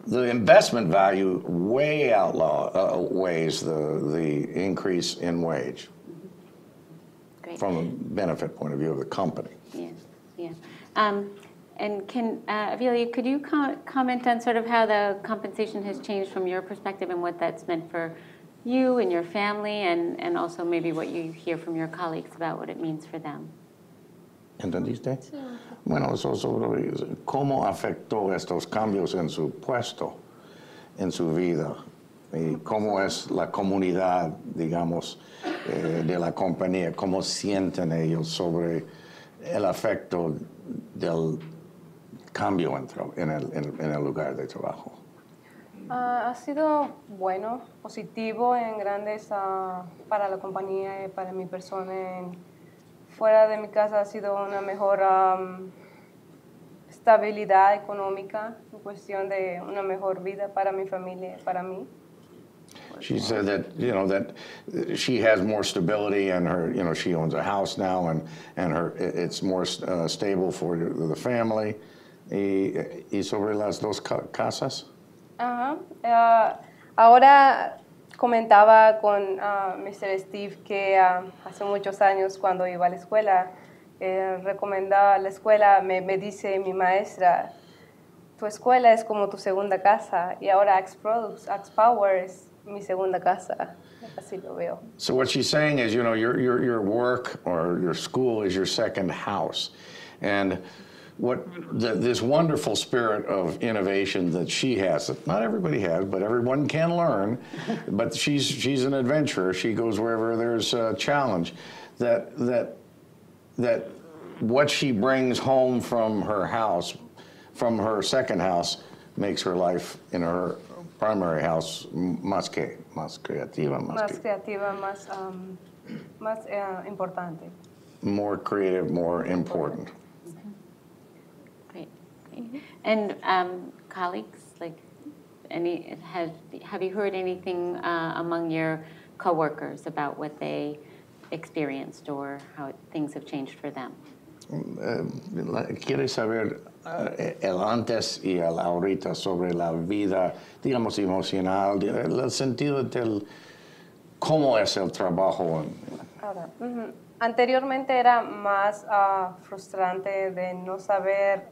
the investment value way outlaw uh, outweighs the the increase in wage
Great.
from a benefit point of view of the company.
Yeah, yeah. Um, And can, uh, Avilia, could you co- comment on sort of how the compensation has changed from your perspective and what that's meant for you and your family, and, and also maybe what you hear from your colleagues about what it means for them?
¿Entendiste? Bueno, eso sobre cómo afectó estos cambios en su puesto, en su vida, y cómo es la comunidad, digamos, eh, de la compañía, cómo sienten ellos sobre el afecto del cambio en, en el, en- el lugar de trabajo.
Ah, ha sido bueno, positivo en grandes ah, para la compañía y para mi persona. En- fuera de mi casa ha sido una mejor am, estabilidad económica en cuestión de una mejor vida para mi familia para mí.
She said that you know that she has more stability and her you know she owns a house now and and her it- it's more uh, stable for the family. Y, y sobre las dos ca- casas.
Ajá. Ah, ahora comentaba con ah, Mr. Steve que ah, hace muchos años cuando iba a la escuela, eh, recomendaba la escuela, me, me dice mi maestra, tu escuela es como tu segunda casa y ahora Axe Products, Axe Power es mi segunda casa. Así lo veo.
So what she's saying is, you know, your your your work or your school is your second house, and what the, this wonderful spirit of innovation that she has that not everybody has, but everyone can learn. but she's she's an adventurer. She goes wherever there's a challenge. That that that what she brings home from her house, from her second house, makes her life in her primary house más que, más creativa, más
más
que,
creativa, más, um, más eh, importante.
more creative, more important.
Great. great. And um, colleagues, like, any, have, have you heard anything uh, among your coworkers about what they experienced or how things have changed for them?
La- Quiere saber eh, el antes y el ahorita sobre la vida, digamos, emocional, de- el sentido del cómo es el trabajo.
Ahora, ujú. Anteriormente era más ah, frustrante de no saber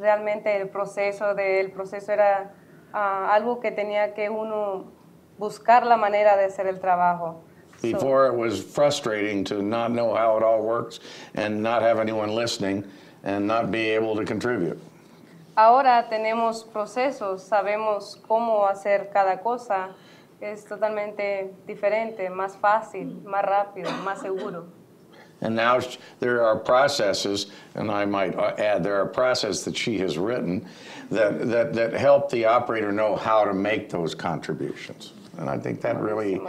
realmente el proceso, de, el proceso era ah, algo que tenía que uno buscar la manera de hacer el trabajo. So,
Before, it was frustrating to not know how it all works and not have anyone listening and not be able to contribute.
ahora tenemos procesos, sabemos cómo hacer cada cosa, es totalmente diferente, más fácil, más rápido, más seguro.
And now there are processes, and I might uh, add, there are processes that she has written that, that, that help the operator know how to make those contributions. And I think that really,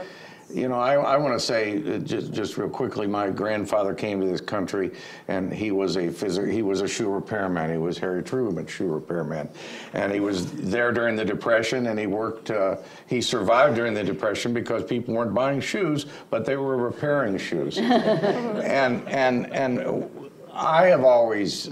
you know, I, I want to say, uh, just, just real quickly, my grandfather came to this country and he was a phys- he was a shoe repairman. He was Harry Truman, shoe repairman. And he was there during the Depression and he worked, uh, he survived during the Depression because people weren't buying shoes, but they were repairing shoes. [laughs] and, and, and I have always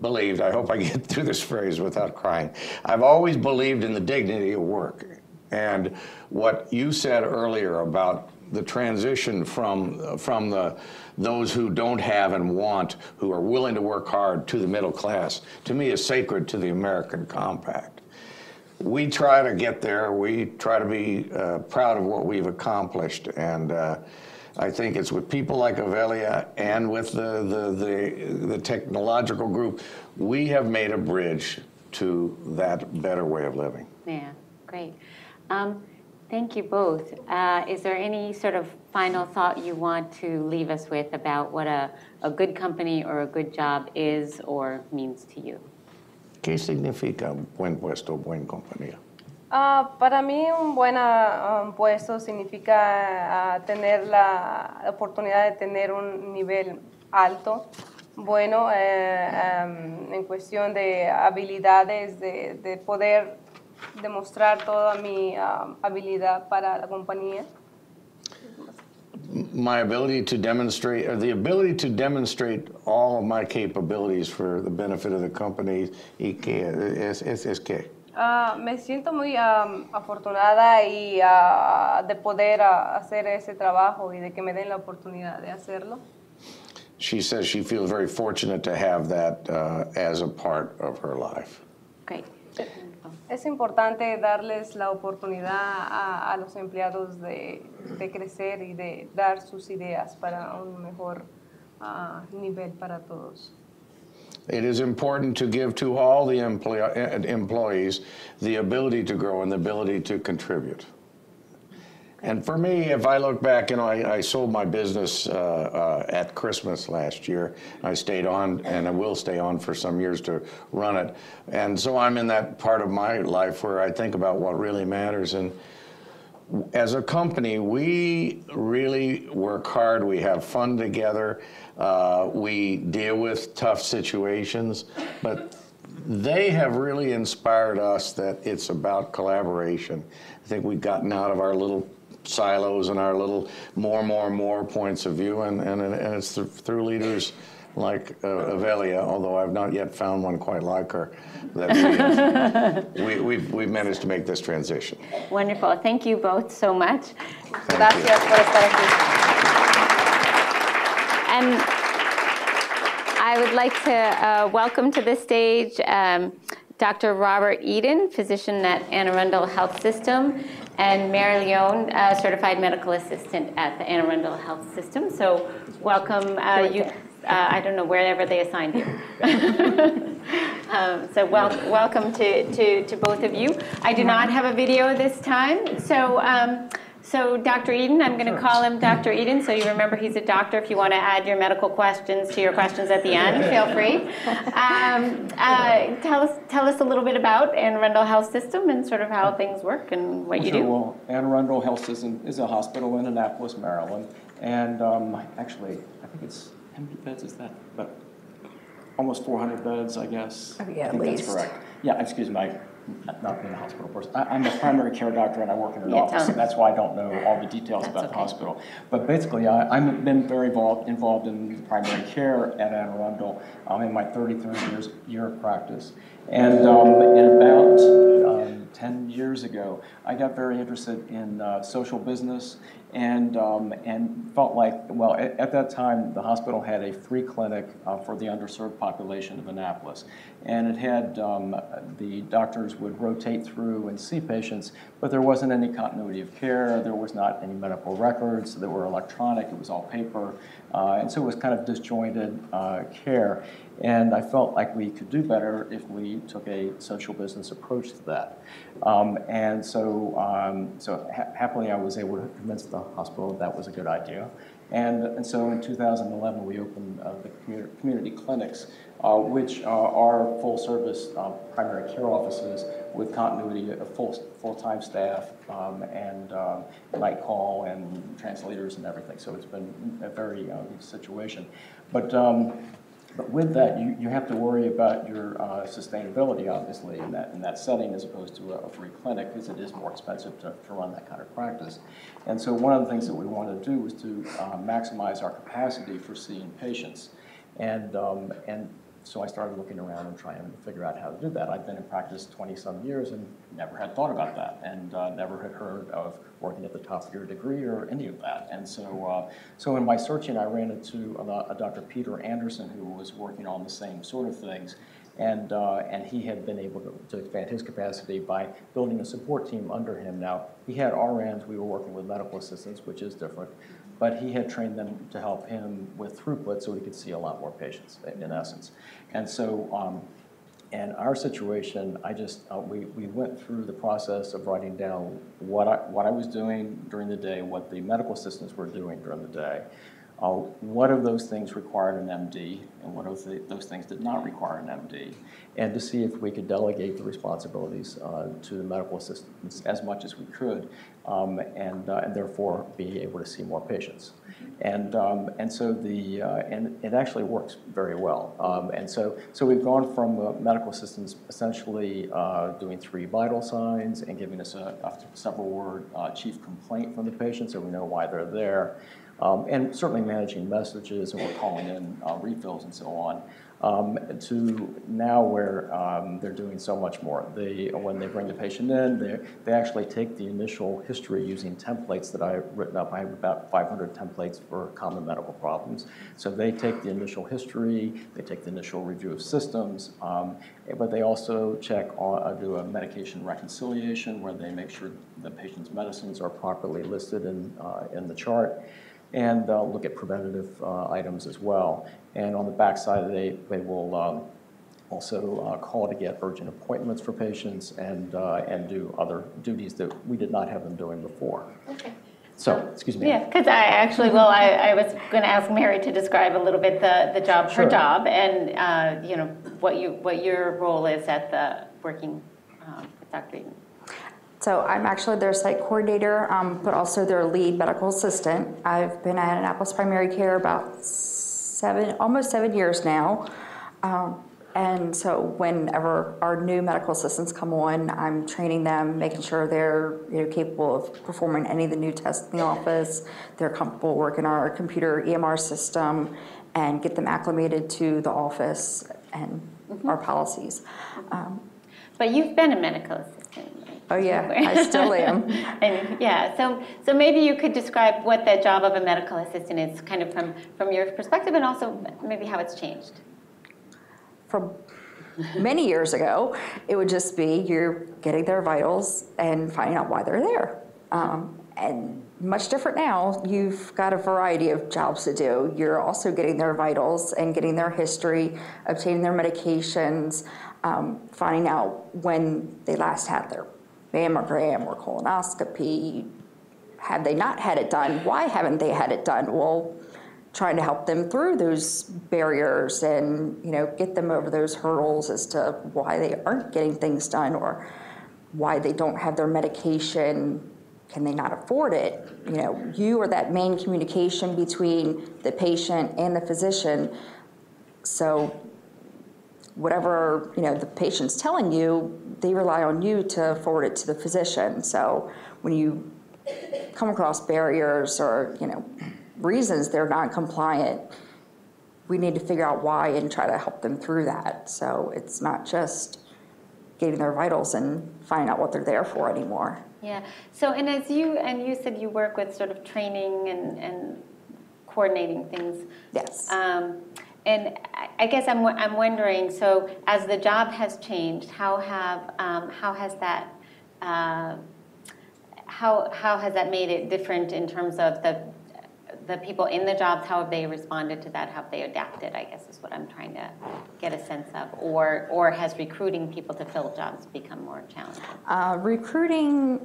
believed, I hope I get through this phrase without crying, I've always believed in the dignity of work. And what you said earlier about the transition from, from the, those who don't have and want, who are willing to work hard, to the middle class, to me is sacred to the American compact. We try to get there. We try to be uh, proud of what we've accomplished. And uh, I think it's with people like Avelia and with the, the, the, the technological group, we have made a bridge to that better way of living.
Yeah, great. Um, Thank you both. Uh, Is there any sort of final thought you want to leave us with about what a, a good company or a good job is or means to you?
¿Qué significa buen puesto, buena compañía?
Ah, para mí un buen um, puesto significa ah, tener la oportunidad de tener un nivel alto, bueno, eh, em, en cuestión de habilidades, de, de poder demostrar toda mi ah, habilidad para la compañía.
My ability to demonstrate, or the ability to demonstrate all of my capabilities for the benefit of the company, es, es, es que.
Ah, me siento muy am, afortunada y ah, de poder ah, hacer ese trabajo y de que me den la oportunidad de hacerlo.
She says she feels very fortunate to have that uh, as a part of her life.
Great.
Es importante darles la oportunidad a, a los empleados de, de crecer y de dar sus ideas para un mejor ah, nivel para todos.
It is important to give to all the uh, employees the ability to grow and the ability to contribute. And for me, if I look back, you know, I, I sold my business uh, uh, at Christmas last year. I stayed on, and I will stay on for some years to run it. And so I'm in that part of my life where I think about what really matters. And as a company, we really work hard. We have fun together. Uh, we deal with tough situations, but they have really inspired us that it's about collaboration. I think we've gotten out of our little silos and our little more, more, more points of view, and, and, and it's th- through leaders like uh, Avelia, although I've not yet found one quite like her, that we, [laughs] we, we've, we've managed to make this transition.
Wonderful. Thank you both so much.
Gracias por estar aquí.
And I would like to uh, welcome to this stage um, Dr. Robert Eden, physician at Anne Arundel Health System, and Mary Leone, uh, certified medical assistant at the Anne Arundel Health System. So welcome uh, you. Uh, I don't know wherever they assigned you. [laughs] um, so wel- welcome to, to, to both of you. I do not have a video this time, so um, So Dr. Eden, I'm going to call him Dr. Eden, so you remember he's a doctor. If you want to add your medical questions to your questions at the end, feel free. Um, uh, tell us, tell us a little bit about Anne Arundel Health System and sort of how things work and what you
Sure,
do.
Well, Anne Arundel Health System is a hospital in Annapolis, Maryland, and um, actually, I think it's, how many beds is that? But almost 400 beds, I guess.
Oh, yeah,
I think
at
that's
least.
correct. Yeah, excuse me, I- not being a hospital person. I- I'm a primary care doctor and I work in an
Yeah,
office, and that's why I don't know all the details
That's
about the hospital. But basically, I- I've been very involved, involved in primary care at Anne Arundel um, in my 33 years, year of practice. And um, in about um, 10 years ago, I got very interested in uh, social business and, um, and felt like, well, at, at that time, the hospital had a free clinic uh, for the underserved population of Annapolis. And it had, um, the doctors would rotate through and see patients, but there wasn't any continuity of care, there was not any medical records, that were electronic, it was all paper. Uh, and so it was kind of disjointed uh, care. And I felt like we could do better if we took a social business approach to that. Um, and so, um, so ha- happily, I was able to convince the hospital that was a good idea. And, and so in 2011, we opened uh, the community, community clinics, uh, which uh, are full service uh, primary care offices with continuity of full, full-time staff um, and um, night call and translators and everything. So it's been a very uh, good situation. But um, but with that, you, you have to worry about your uh, sustainability, obviously, in that, in that setting as opposed to a, free clinic, because it is more expensive to, to run that kind of practice. And so one of the things that we wanted to do was to uh, maximize our capacity for seeing patients. And, um, and so I started looking around and trying to figure out how to do that. I'd been in practice 20-some years and never had thought about that, and uh, never had heard of working at the top of your degree or any of that. And so, uh, so in my searching, I ran into a, a Dr. Peter Anderson who was working on the same sort of things. And, uh, and he had been able to, to expand his capacity by building a support team under him. Now, he had RNs, we were working with medical assistants, which is different, but he had trained them to help him with throughput so he could see a lot more patients, in essence. And so, um, and our situation, I just, uh, we, we went through the process of writing down what I, what I was doing during the day, what the medical assistants were doing during the day. Uh, what of those things required an MD, and what of those things did not require an MD, and to see if we could delegate the responsibilities uh, to the medical assistants as much as we could, um, and, uh, and therefore be able to see more patients. And, um, and so the, uh, and it actually works very well. Um, and so, so we've gone from uh, medical assistants essentially uh, doing three vital signs and giving us a, a several word chief complaint from the patient so we know why they're there. Um, and certainly managing messages and we're calling in uh, refills and so on. Um, to now where um, they're doing so much more. They, when they bring the patient in, they, they actually take the initial history using templates that I've written up. I have about 500 templates for common medical problems. So they take the initial history, they take the initial review of systems, um, but they also check on, uh, do a medication reconciliation where they make sure the patient's medicines are properly listed in, uh, in the chart and uh, look at preventative uh, items as well. And on the back side, they, they will um, also uh, call to get urgent appointments for patients and, uh, and do other duties that we did not have them doing before.
Okay.
So, excuse me.
Yeah, because I actually, well, I, I was going to ask Mary to describe a little bit the, the job, her job, and, uh, you know, what you, what your role is at the, working um, with Dr. Eden.
So I'm actually their site coordinator, um, but also their lead medical assistant. I've been at Annapolis Primary Care about seven, almost seven years now. Um, and so whenever our new medical assistants come on, I'm training them, making sure they're you know, capable of performing any of the new tests in the office. They're comfortable working our computer EMR system and get them acclimated to the office and our policies. Um,
But you've been a medical assistant?
Oh, yeah, I still am. [laughs]
And, yeah, so, so maybe you could describe what the job of a medical assistant is, kind of from, from your perspective, and also maybe how it's changed.
from many years ago, it would just be you're getting their vitals and finding out why they're there. Um, and much different now, you've got a variety of jobs to do. You're also getting their vitals and getting their history, obtaining their medications, um, finding out when they last had their mammogram or colonoscopy, have they not had it done? Why haven't they had it done? Well, trying to help them through those barriers and you know get them over those hurdles as to why they aren't getting things done or why they don't have their medication can they not afford it you know you are that main communication between the patient and the physician so whatever you know the patient's telling you they rely on you to forward it to the physician so when you come across barriers or you know reasons they're not compliant we need to figure out why and try to help them through that so it's not just getting their vitals and finding out what they're there for anymore
Yeah. So, and as you and you said, you work with sort of training and, and coordinating things.
yes
Um, and I- guess I'm, I'm wondering. So, as the job has changed, how have um, how has that uh, how how has that made it different in terms of the the people in the jobs? How have they responded to that? How have they adapted? I guess is what I'm trying to get a sense of. Or or has recruiting people to fill jobs become more challenging?
Uh, recruiting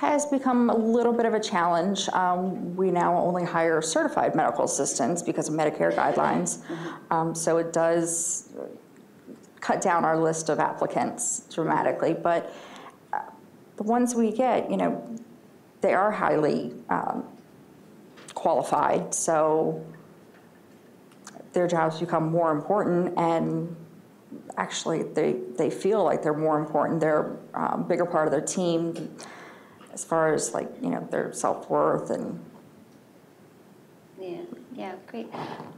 has become a little bit of a challenge. Um, we now only hire certified medical assistants because of Medicare guidelines. Um, so it does cut down our list of applicants dramatically. But uh, the ones we get, you know, they are highly um, qualified. So their jobs become more important and actually they, they feel like they're more important. They're a bigger part of their team as far as like, you know, their self-worth and
Yeah, yeah, great.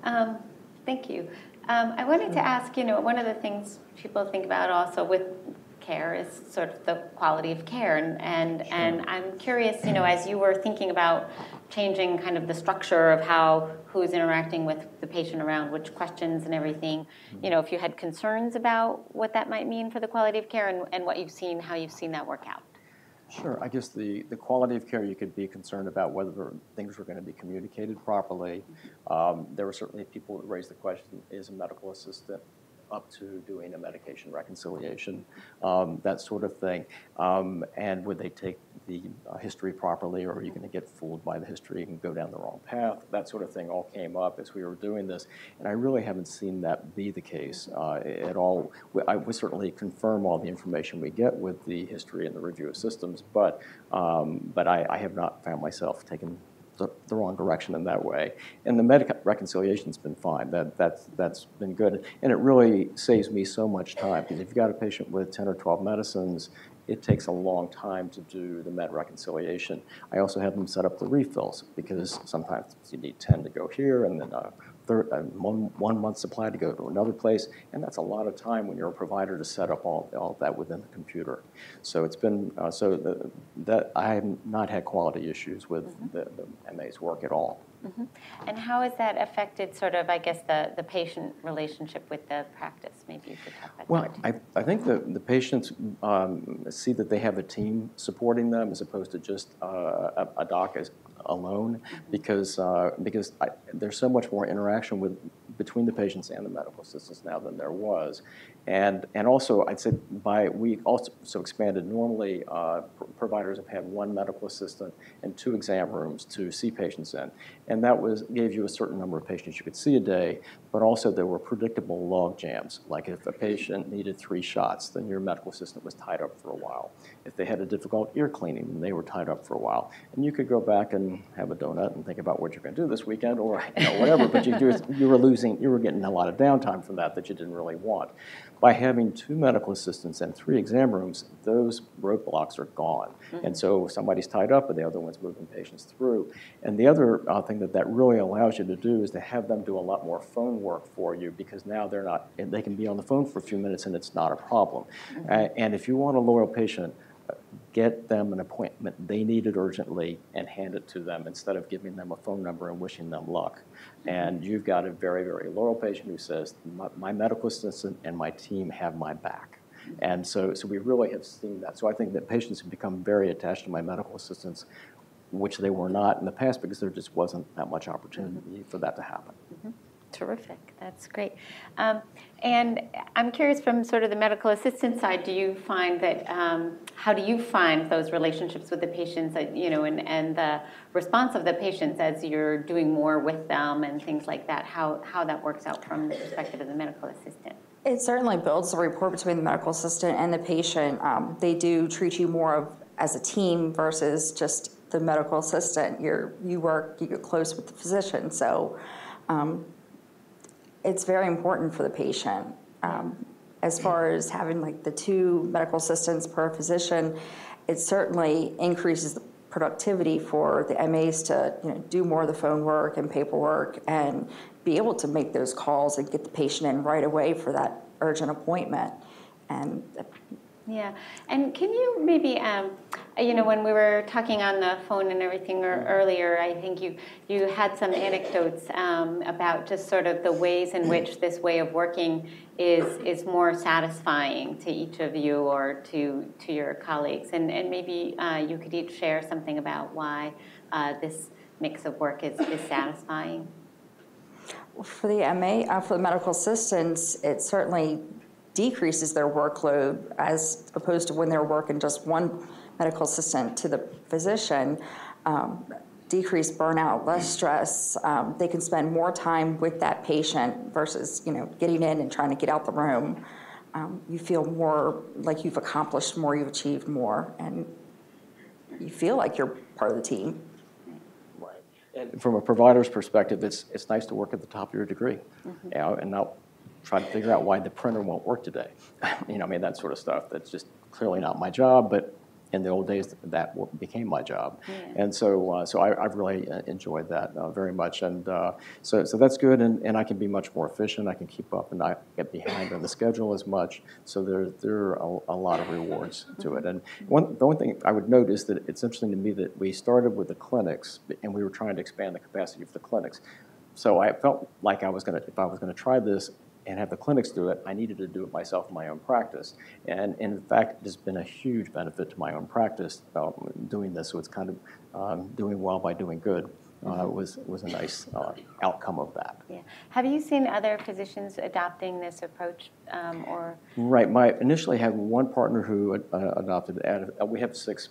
Um, Thank you. Um, I wanted to ask, you know, one of the things people think about also with care is sort of the quality of care. And, and, and I'm curious, you know, as you were thinking about changing kind of the structure of how, who's interacting with the patient around which questions and everything, you know, if you had concerns about what that might mean for the quality of care and, and what you've seen, how you've seen that work out.
Sure, I guess the, the quality of care, you could be concerned about whether things were going to be communicated properly. Um, There were certainly people that raised the question, is a medical assistant up to doing a medication reconciliation, um, that sort of thing. Um, And would they take the uh, history properly, or are you going to get fooled by the history and go down the wrong path? That sort of thing all came up as we were doing this, and I really haven't seen that be the case uh, at all. We- I would certainly confirm all the information we get with the history and the review of systems, but, um, but I, I have not found myself taking the, the wrong direction in that way. And the medical reconciliation's been fine. That, that's, that's been good. And it really saves me so much time because if you've got a patient with 10 or 12 medicines, it takes a long time to do the med reconciliation. I also have them set up the refills because sometimes you need 10 to go here and then a third, uh, one, one month supply to go to another place. And that's a lot of time when you're a provider to set up all, all that within the computer. So it's been, uh, so the, that, I have not had quality issues with the, the MA's work at all.
And how has that affected sort of, I guess, the, the patient relationship with the practice? Maybe you could talk about
Well,
that.
I, I think the, the patients um, see that they have a team supporting them as opposed to just uh, a, a doc as alone, because, uh, because I, there's so much more interaction with, between the patients and the medical assistants now than there was. And, and also, I'd say by, we also expanded, normally uh, pr- providers have had one medical assistant and two exam rooms to see patients in. And that was, gave you a certain number of patients you could see a day, but also there were predictable log jams. Like if a patient needed three shots, then your medical assistant was tied up for a while. If they had a difficult ear cleaning, then they were tied up for a while. And you could go back and have a donut and think about what you're going to do this weekend or you know, whatever, but you, you were losing, you were getting a lot of downtime from that that you didn't really want. By having two medical assistants and three exam rooms, those roadblocks are gone. And so somebody's tied up, and the other one's moving patients through. And the other uh, that that really allows you to do is to have them do a lot more phone work for you because now they're not, they can be on the phone for a few minutes and it's not a problem. A- and if you want a loyal patient, uh, get them an appointment they need it urgently and hand it to them instead of giving them a phone number and wishing them luck. Mm-hmm. And you've got a very, very loyal patient who says, my, my medical assistant and my team have my back. Mm-hmm. And so, so we really have seen that. So I think that patients have become very attached to my medical assistants, which they were not in the past because there just wasn't that much opportunity for that to happen.
Terrific, that's great. Um, And I'm curious from sort of the medical assistant side, do you find that, um, how do you find those relationships with the patients, that, you know, and, and the response of the patients as you're doing more with them and things like that, how, how that works out from the perspective of the medical assistant?
It certainly builds the rapport between the medical assistant and the patient. Um, They do treat you more of as a team versus just the medical assistant. You're, you work, you get close with the physician, so um, it's very important for the patient. Um, As far as having like the two medical assistants per physician, it certainly increases the productivity for the MAs to, you know, do more of the phone work and paperwork and be able to make those calls and get the patient in right away for that urgent appointment. And
Yeah, and can you maybe, um, you know, when we were talking on the phone and everything ear- earlier, I think you, you had some anecdotes um, about just sort of the ways in which this way of working is, is more satisfying to each of you or to, to your colleagues. And, and maybe uh, you could each share something about why uh, this mix of work is, is satisfying.
For the MA, uh, for the medical assistants, it certainly decreases their workload as opposed to when they're working just one medical assistant to the physician. Um, Decreased burnout, less stress. Um, They can spend more time with that patient versus, you know, getting in and trying to get out the room. Um, You feel more like you've accomplished more, you've achieved more, and you feel like you're part of the team.
And from a provider's perspective, it's, it's nice to work at the top of your degree, you know, and not try to figure out why the printer won't work today. [laughs] You know, I mean, that sort of stuff. That's just clearly not my job, but in the old days, that became my job. And so, uh, so I, I've really uh, enjoyed that uh, very much. And uh, so, so that's good, and, and I can be much more efficient. I can keep up and not get behind on the schedule as much. So there, there are a, a lot of rewards to it. And one, the only thing I would note is that it's interesting to me that we started with the clinics, and we were trying to expand the capacity of the clinics. So I felt like I was going to, if I was going to try this and have the clinics do it, I needed to do it myself in my own practice. And in fact, it has been a huge benefit to my own practice uh, doing this. So it's kind of um, doing well by doing good uh, was, was a nice uh, outcome of that.
Yeah. Have you seen other physicians adopting this approach um, or?
Right. My initially had one partner who uh, adopted it. We have six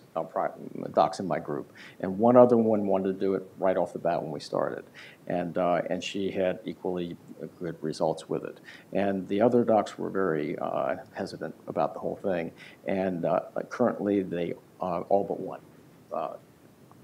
docs in my group, and one other one wanted to do it right off the bat when we started, and uh, and she had equally good results with it. And the other docs were very uh, hesitant about the whole thing, and uh, currently they all but one.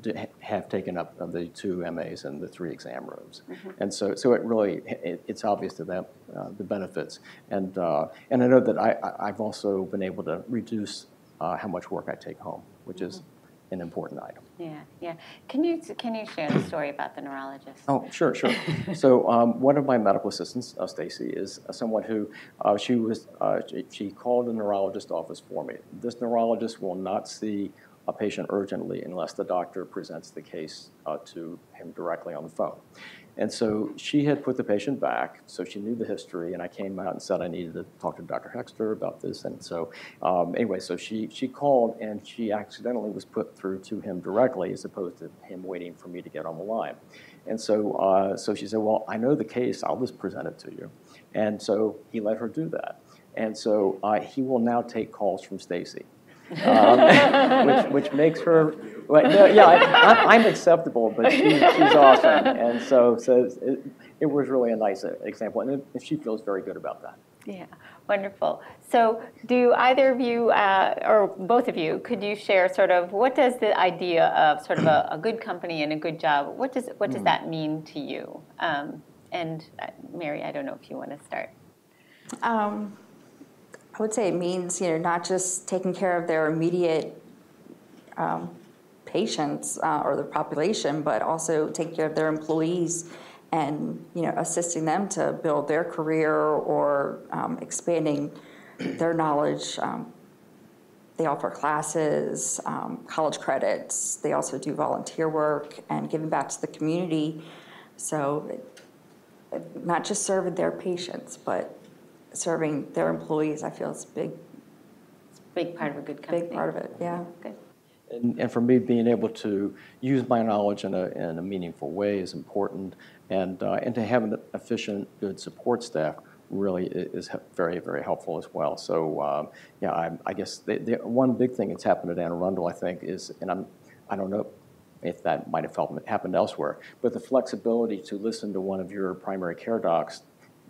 Uh, have taken up the two MAs and the three exam rooms. And so, so it really, it, it's obvious to them, uh, the benefits. And, uh, and I know that I, I've also been able to reduce uh, how much work I take home, which is an important item.
Yeah, yeah. Can you, can you share the story about the neurologist?
Oh, sure, sure. [laughs] so um, one of my medical assistants, uh, Stacy, is uh, someone who uh, she was uh, she, she called the neurologist office for me. This neurologist will not see a patient urgently unless the doctor presents the case uh, to him directly on the phone. And so she had put the patient back, so she knew the history, and I came out and said I needed to talk to Dr. Hexter about this. And so, um, anyway, so she, she called and she accidentally was put through to him directly as opposed to him waiting for me to get on the line. And so, uh, so she said, Well, I know the case, I'll just present it to you. And so he let her do that. And so uh, he will now take calls from Stacy um, which, which makes her, well, no, yeah, I, I- I'm acceptable, but she, she's awesome. And so, so it, it was really a nice uh, example, and it- she feels very good about that.
Yeah, wonderful. So do either of you, uh, or both of you, could you share sort of, what does the idea of sort of a, a good company and a good job, what does, what does that mean to you? Um, And uh, Mary, I don't know if you want to start.
Um, I would say it means, you know, not just taking care of their immediate um, patients uh, or the population, but also taking care of their employees and, you know, assisting them to build their career or um, expanding their knowledge. Um, They offer classes, um, college credits. They also do volunteer work and giving back to the community. So not just serving their patients, but serving their employees, I feel is a big,
Big part of a good company.
big part of it, yeah.
Good.
and, and for me, being able to use my knowledge in a, in a meaningful way is important. And, uh, and to have an efficient, good support staff really is very, very helpful as well. So, um, yeah, I, I guess the, the, one big thing that's happened at Anne Arundel, I think, is, and I'm, I don't know if that might have happened elsewhere, but the flexibility to listen to one of your primary care docs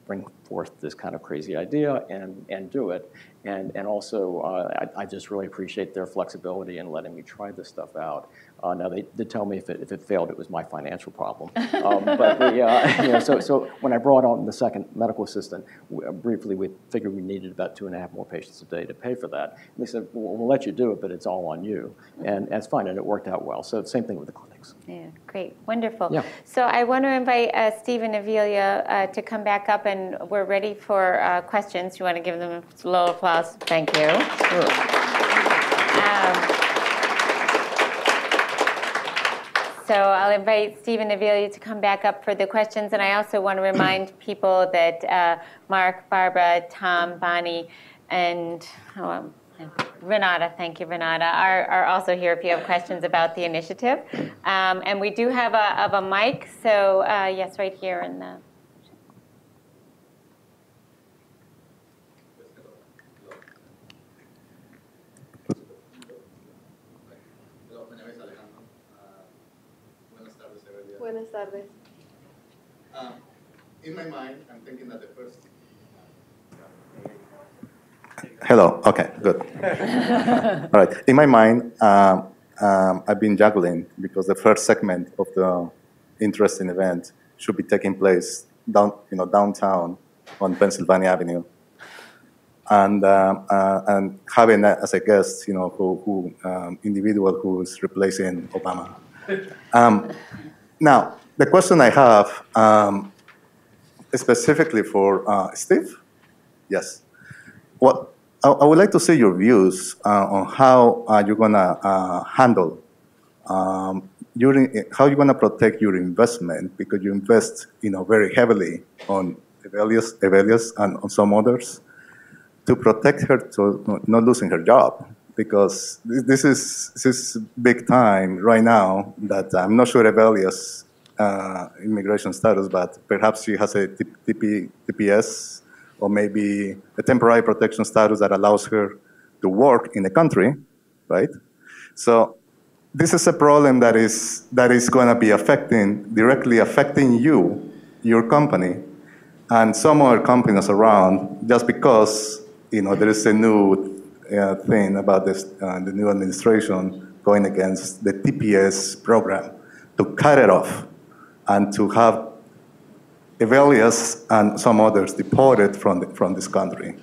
bring forth this kind of crazy idea and, and do it. And, and also, uh, I, I just really appreciate their flexibility in letting me try this stuff out. Uh, now, they did tell me if it, if it failed, it was my financial problem. Um, but we, uh, [laughs] you know, so, so when I brought on the second medical assistant, we, uh, briefly, we figured we needed about two and a half more patients a day to pay for that. And they said, well, we'll let you do it, but it's all on you. And that's fine, and it worked out well. So same thing with the clinics.
Yeah, great, wonderful.
Yeah.
So I want to invite uh, Stephen Avilia uh, to come back up, and we're ready for uh, questions. You want to give them a little applause? Thank you. Um, So I'll invite Stephen Avilia to come back up for the questions, and I also want to remind [clears throat] people that uh, Mark, Barbara, Tom, Bonnie, and oh, um, Renata, thank you, Renata, are, are also here if you have questions about the initiative. Um, and we do have a, of a mic, so uh, yes, right here in the.
Hello, my name is Alejandro. Uh, Buenas tardes, Evelia.
Buenas tardes.
Um, In my mind, I'm thinking that the first,
Hello. Okay, good. [laughs] All right. In my mind, um, um, I've been juggling because the first segment of the interesting event should be taking place down, you know, downtown on Pennsylvania Avenue, and um, uh, and having a, as a guest, you know, who, who um, individual who is replacing Obama. Now, the question I have um, specifically for uh, Steve. Yes. What I, I would like to see your views uh, on how uh, you're gonna uh, handle um, your, how you're gonna protect your investment because you invest, you know, very heavily on Evelius, Evelius and on some others to protect her to not losing her job because this is this is big time right now that I'm not sure Evelius uh, immigration status, but perhaps she has a TP, TPS or maybe a temporary protection status that allows her to work in the country, right? So this is a problem that is that is going to be affecting directly affecting you, your company, and some other companies around, just because you know there is a new uh, thing about this uh, the new administration going against the TPS program to cut it off and to have Evelius and some others deported from, the, from this country.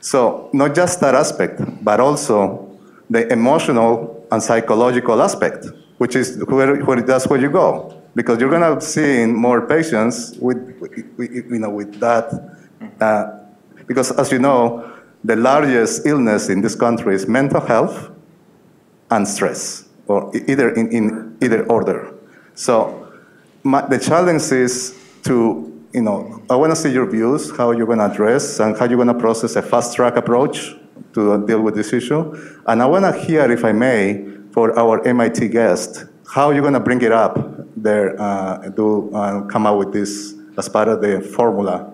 So, not just that aspect, but also the emotional and psychological aspect, which is where, where that's where you go. Because you're going to see more patients with, with, you know, with that. Uh, because, as you know, the largest illness in this country is mental health and stress, or either in, in either order. So, my, the challenge is to you know, I want to see your views, how you're going to address and how you're going to process a fast track approach to deal with this issue. And I want to hear, if I may, for our MIT guest, how you're going to bring it up there, uh, to uh, come up with this as part of the formula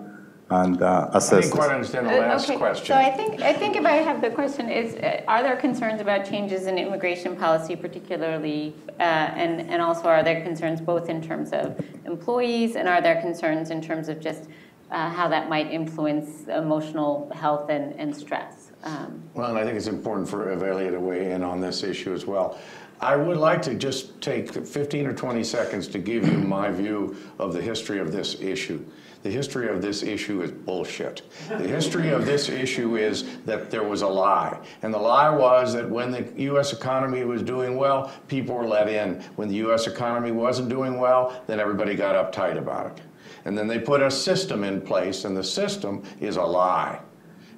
and uh,
I
assess.
didn't quite understand the
Uh,
last
okay,
question.
So I think, I think if I have the question is, uh, are there concerns about changes in immigration policy particularly? uh, And, and also are there concerns both in terms of employees and are there concerns in terms of just uh, how that might influence emotional health and, and stress? Um,
Well, and I think it's important for Avelia to weigh in on this issue as well. I would like to just take 15 or 20 seconds to give you my view of the history of this issue. The history of this issue is bullshit. The history of this issue is that there was a lie. And the lie was that when the U.S. economy was doing well, people were let in. When the U.S. economy wasn't doing well, then everybody got uptight about it. And then they put a system in place, and the system is a lie.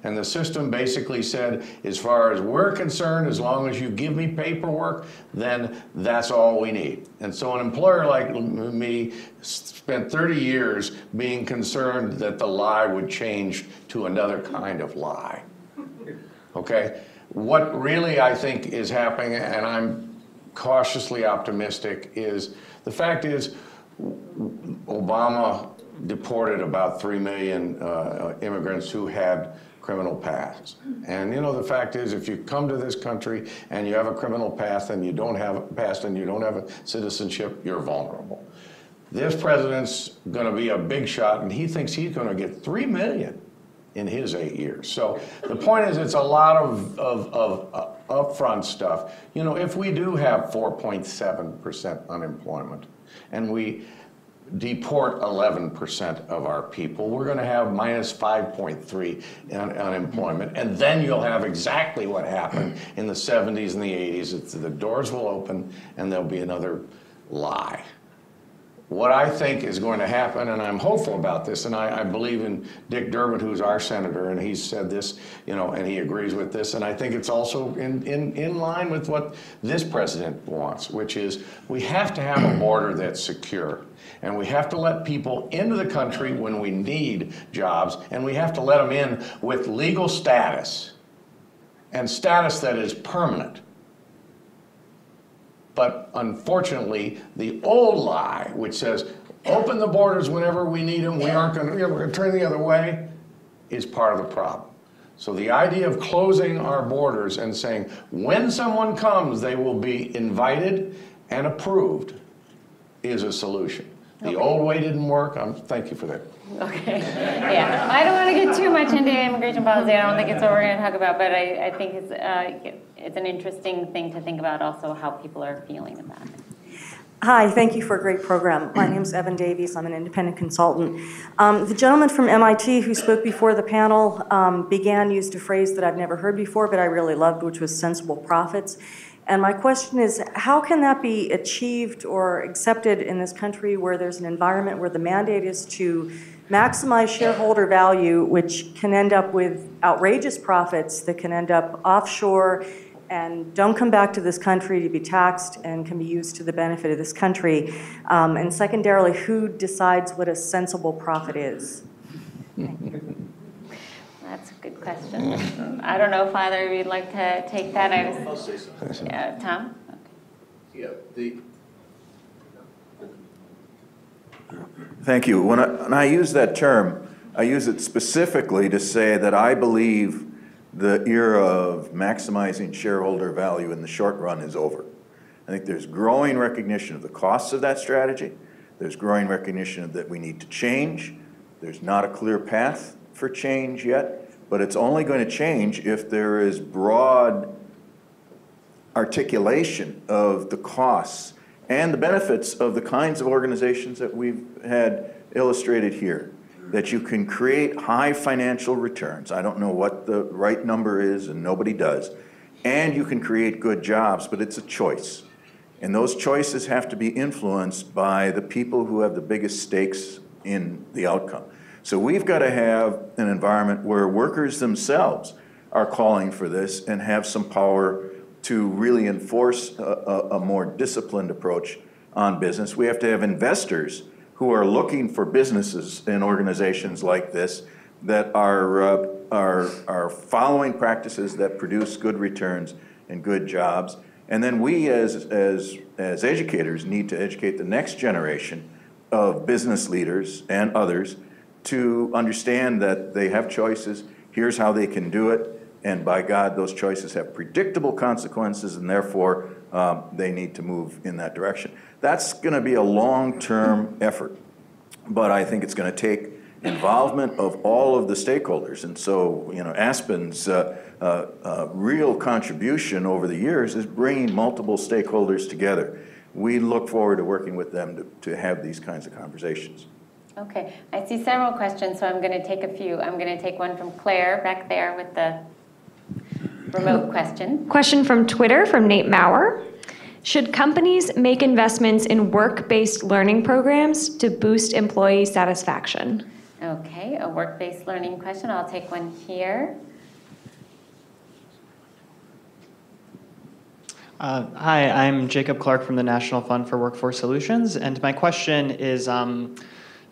And the system basically said, as far as we're concerned, as long as you give me paperwork, then that's all we need. And so an employer like me spent 30 years being concerned that the lie would change to another kind of lie. Okay? What really I think is happening, and I'm cautiously optimistic is the fact is Obama deported about 3 million uh, immigrants who had criminal pasts. And you know, the fact is, if you come to this country and you have a criminal past and you don't have a past and you don't have a citizenship, you're vulnerable. This president's going to be a big shot, and he thinks he's going to get 3 million in his eight years. So the point is, it's a lot of, of, of uh, upfront stuff. You know, if we do have 4.7% unemployment and we deport 11% of our people, we're going to have minus 5.3 in unemployment. And then you'll have exactly what happened in the 70s and the 80s. It's, the doors will open and there'll be another lie. What I think is going to happen, and I'm hopeful about this, and I, I, believe in Dick Durbin, who's our senator, and he's said this, you know, and he agrees with this, and I think it's also in, in, in line with what this president wants, which is we have to have a [clears throat] border that's secure. And we have to let people into the country when we need jobs, and we have to let them in with legal status and status that is permanent. But unfortunately, the old lie, which says, open the borders whenever we need them, we aren't going to, we're going to turn the other way, is part of the problem. So the idea of closing our borders and saying, when someone comes, they will be invited and approved is a solution. The okay. old way didn't work. I'm, thank you for that.
Okay. Yeah. I don't want to get too much into immigration policy. I don't think it's what we're going to talk about, but I, I think it's, uh, it's an interesting thing to think about also how people are feeling about it.
Hi, thank you for a great program. My name is Evan Davies. I'm an independent consultant. Um, the gentleman from MIT who spoke before the panel um, began used a phrase that I've never heard before, but I really loved, which was sensible profits. And my question is, how can that be achieved or accepted in this country where there's an environment where the mandate is to maximize shareholder value, which can end up with outrageous profits that can end up offshore and don't come back to this country to be taxed and can be used to the benefit of this country? Um, and secondarily, who decides what a sensible profit is?
That's a good question. I don't know if either of you'd like to take that. I was,
I'll say something.
Yeah, Tom?
Yeah, the, Thank you. When I, when I use that term, I use it specifically to say that I believe the era of maximizing shareholder value in the short run is over. I think there's growing recognition of the costs of that strategy. There's growing recognition that we need to change. There's not a clear path for change yet, but it's only going to change if there is broad articulation of the costs and the benefits of the kinds of organizations that we've had illustrated here. That you can create high financial returns. I don't know what the right number is, and nobody does. And you can create good jobs, but it's a choice. And those choices have to be influenced by the people who have the biggest stakes in the outcome. So we've got to have an environment where workers themselves are calling for this and have some power to really enforce a, a, a, more disciplined approach on business. We have to have investors who are looking for businesses and organizations like this that are, uh, are, are following practices that produce good returns and good jobs. And then we as, as, as educators need to educate the next generation of business leaders and others to understand that they have choices, here's how they can do it, and by God, those choices have predictable consequences, and therefore um, they need to move in that direction. That's going to be a long term effort, but I think it's going to take involvement of all of the stakeholders. And so, you know, Aspen's uh, uh, uh, real contribution over the years is bringing multiple stakeholders together. We look forward to working with them to, to have these kinds of conversations.
Okay, I see several questions, so I'm going to take a few. I'm going to take one from Claire back there with the remote question.
Question from Twitter from Nate Maurer. Should companies make investments in work-based learning programs to boost employee satisfaction?
Okay, a work-based learning question. I'll take one here.
Uh, hi, I'm Jacob Clark from the National Fund for Workforce Solutions, and my question is um,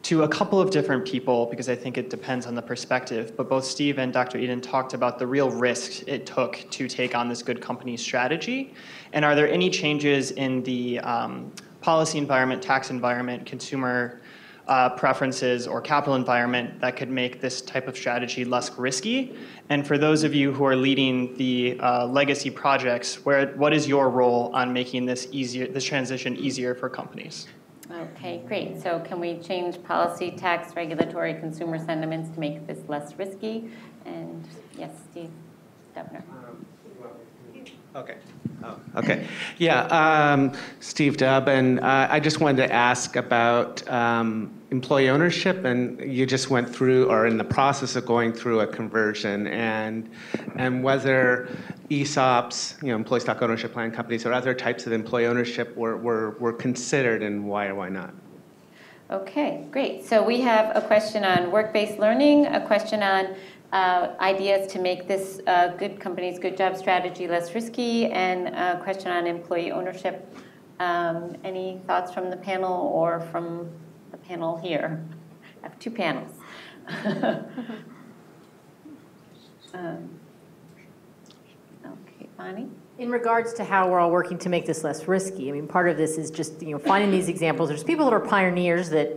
to a couple of different people because I think it depends on the perspective. But both Steve and Dr. Eden talked about the real risks it took to take on this good company strategy. And are there any changes in the um, policy environment, tax environment, consumer uh, preferences, or capital environment that could make this type of strategy less risky? And for those of you who are leading the uh, legacy projects, where, what is your role on making this easier, this transition easier for companies?
Okay, great. So can we change policy, tax, regulatory, consumer sentiments to make this less risky? And yes, Steve, Governor.
Okay. Oh, okay. Yeah, um, Steve Dubb, and uh, I just wanted to ask about um, employee ownership, and you just went through, or in the process of going through a conversion, and and whether ESOPs, you know, employee stock ownership plan companies, or other types of employee ownership were were, were considered, and why or why not.
Okay, great. So we have a question on work-based learning, a question on uh, ideas to make this uh, good companies, good job strategy less risky, and a question on employee ownership. Um, any thoughts from the panel or from the panel here? I have two panels. [laughs] um, okay, Bonnie?
In regards to how we're all working to make this less risky, I mean, part of this is just, you know, finding these examples. There's people that are pioneers that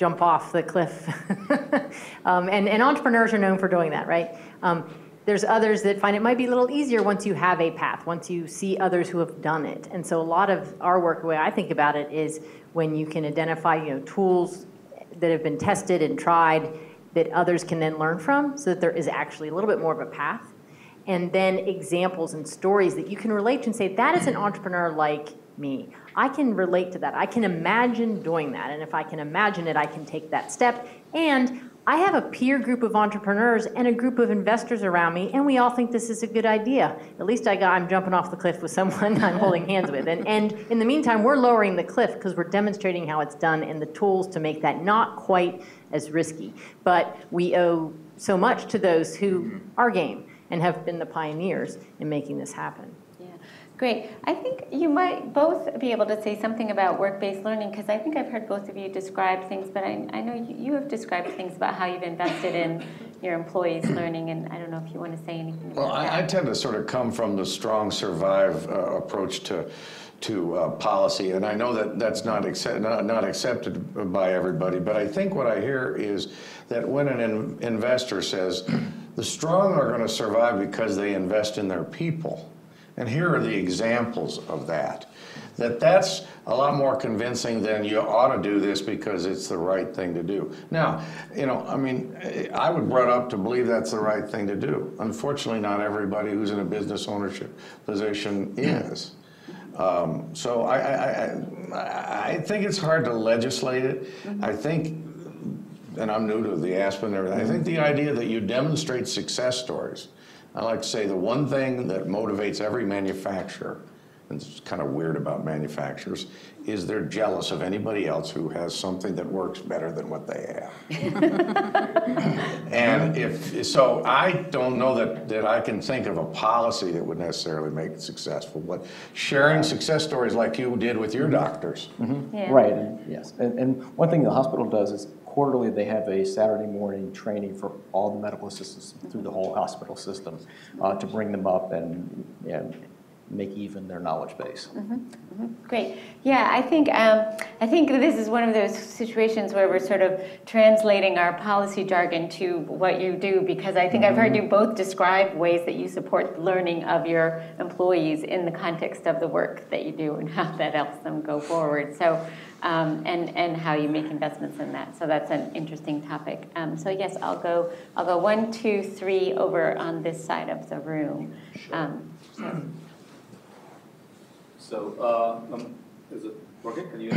jump off the cliff. [laughs] um, and, and entrepreneurs are known for doing that, right? Um, there's others that find it might be a little easier once you have a path, once you see others who have done it. And so a lot of our work, the way I think about it, is when you can identify, you know, tools that have been tested and tried that others can then learn from so that there is actually a little bit more of a path and then examples and stories that you can relate to and say, that is an entrepreneur like me. I can relate to that. I can imagine doing that. And if I can imagine it, I can take that step. And I have a peer group of entrepreneurs and a group of investors around me, and we all think this is a good idea. At least I got, I'm jumping off the cliff with someone [laughs] I'm holding hands with. And, and in the meantime, we're lowering the cliff because we're demonstrating how it's done and the tools to make that not quite as risky. But we owe so much to those who mm-hmm. are game and have been the pioneers in making this happen.
Great. I think you might both be able to say something about work-based learning because I think I've heard both of you describe things, but I, I know you, you have described things about how you've invested in your employees learning, and I don't know if you want to say anything
well, I, I, tend to sort of come from the strong survive uh, approach to to uh, policy, and I know that that's not, accept, not, not accepted by everybody. But I think what I hear is that when an in investor says the strong are going to survive because they invest in their people. And here are the examples of that. That that's a lot more convincing than you ought to do this because it's the right thing to do. Now, you know, I mean, I would brought up to believe that's the right thing to do. Unfortunately, not everybody who's in a business ownership position is. Um, so I, I, I, I, think it's hard to legislate it. Mm -hmm. I think and I'm new to the Aspen and everything, I think the idea that you demonstrate success stories, I like to say the one thing that motivates every manufacturer, and it's kind of weird about manufacturers, is they're jealous of anybody else who has something that works better than what they have. [laughs] and if so, I don't know that, that I can think of a policy that would necessarily make it successful. But sharing success stories like you did with your doctors.
Mm -hmm. yeah. Right, and yes. And, and one thing the hospital does is quarterly they have a Saturday morning training for all the medical assistants through the whole hospital system uh, to bring them up and, and make even their knowledge base. Mm -hmm, mm
-hmm. Great. Yeah, I think um, I think this is one of those situations where we're sort of translating our policy jargon to what you do because I think mm -hmm. I've heard you both describe ways that you support learning of your employees in the context of the work that you do and how that helps them go forward. So um, and, and how you make investments in that. So that's an interesting topic. Um, so yes, I'll go, I'll go one, two, three over on this side of the room. Um, so.
so uh, um, is it working? Can you,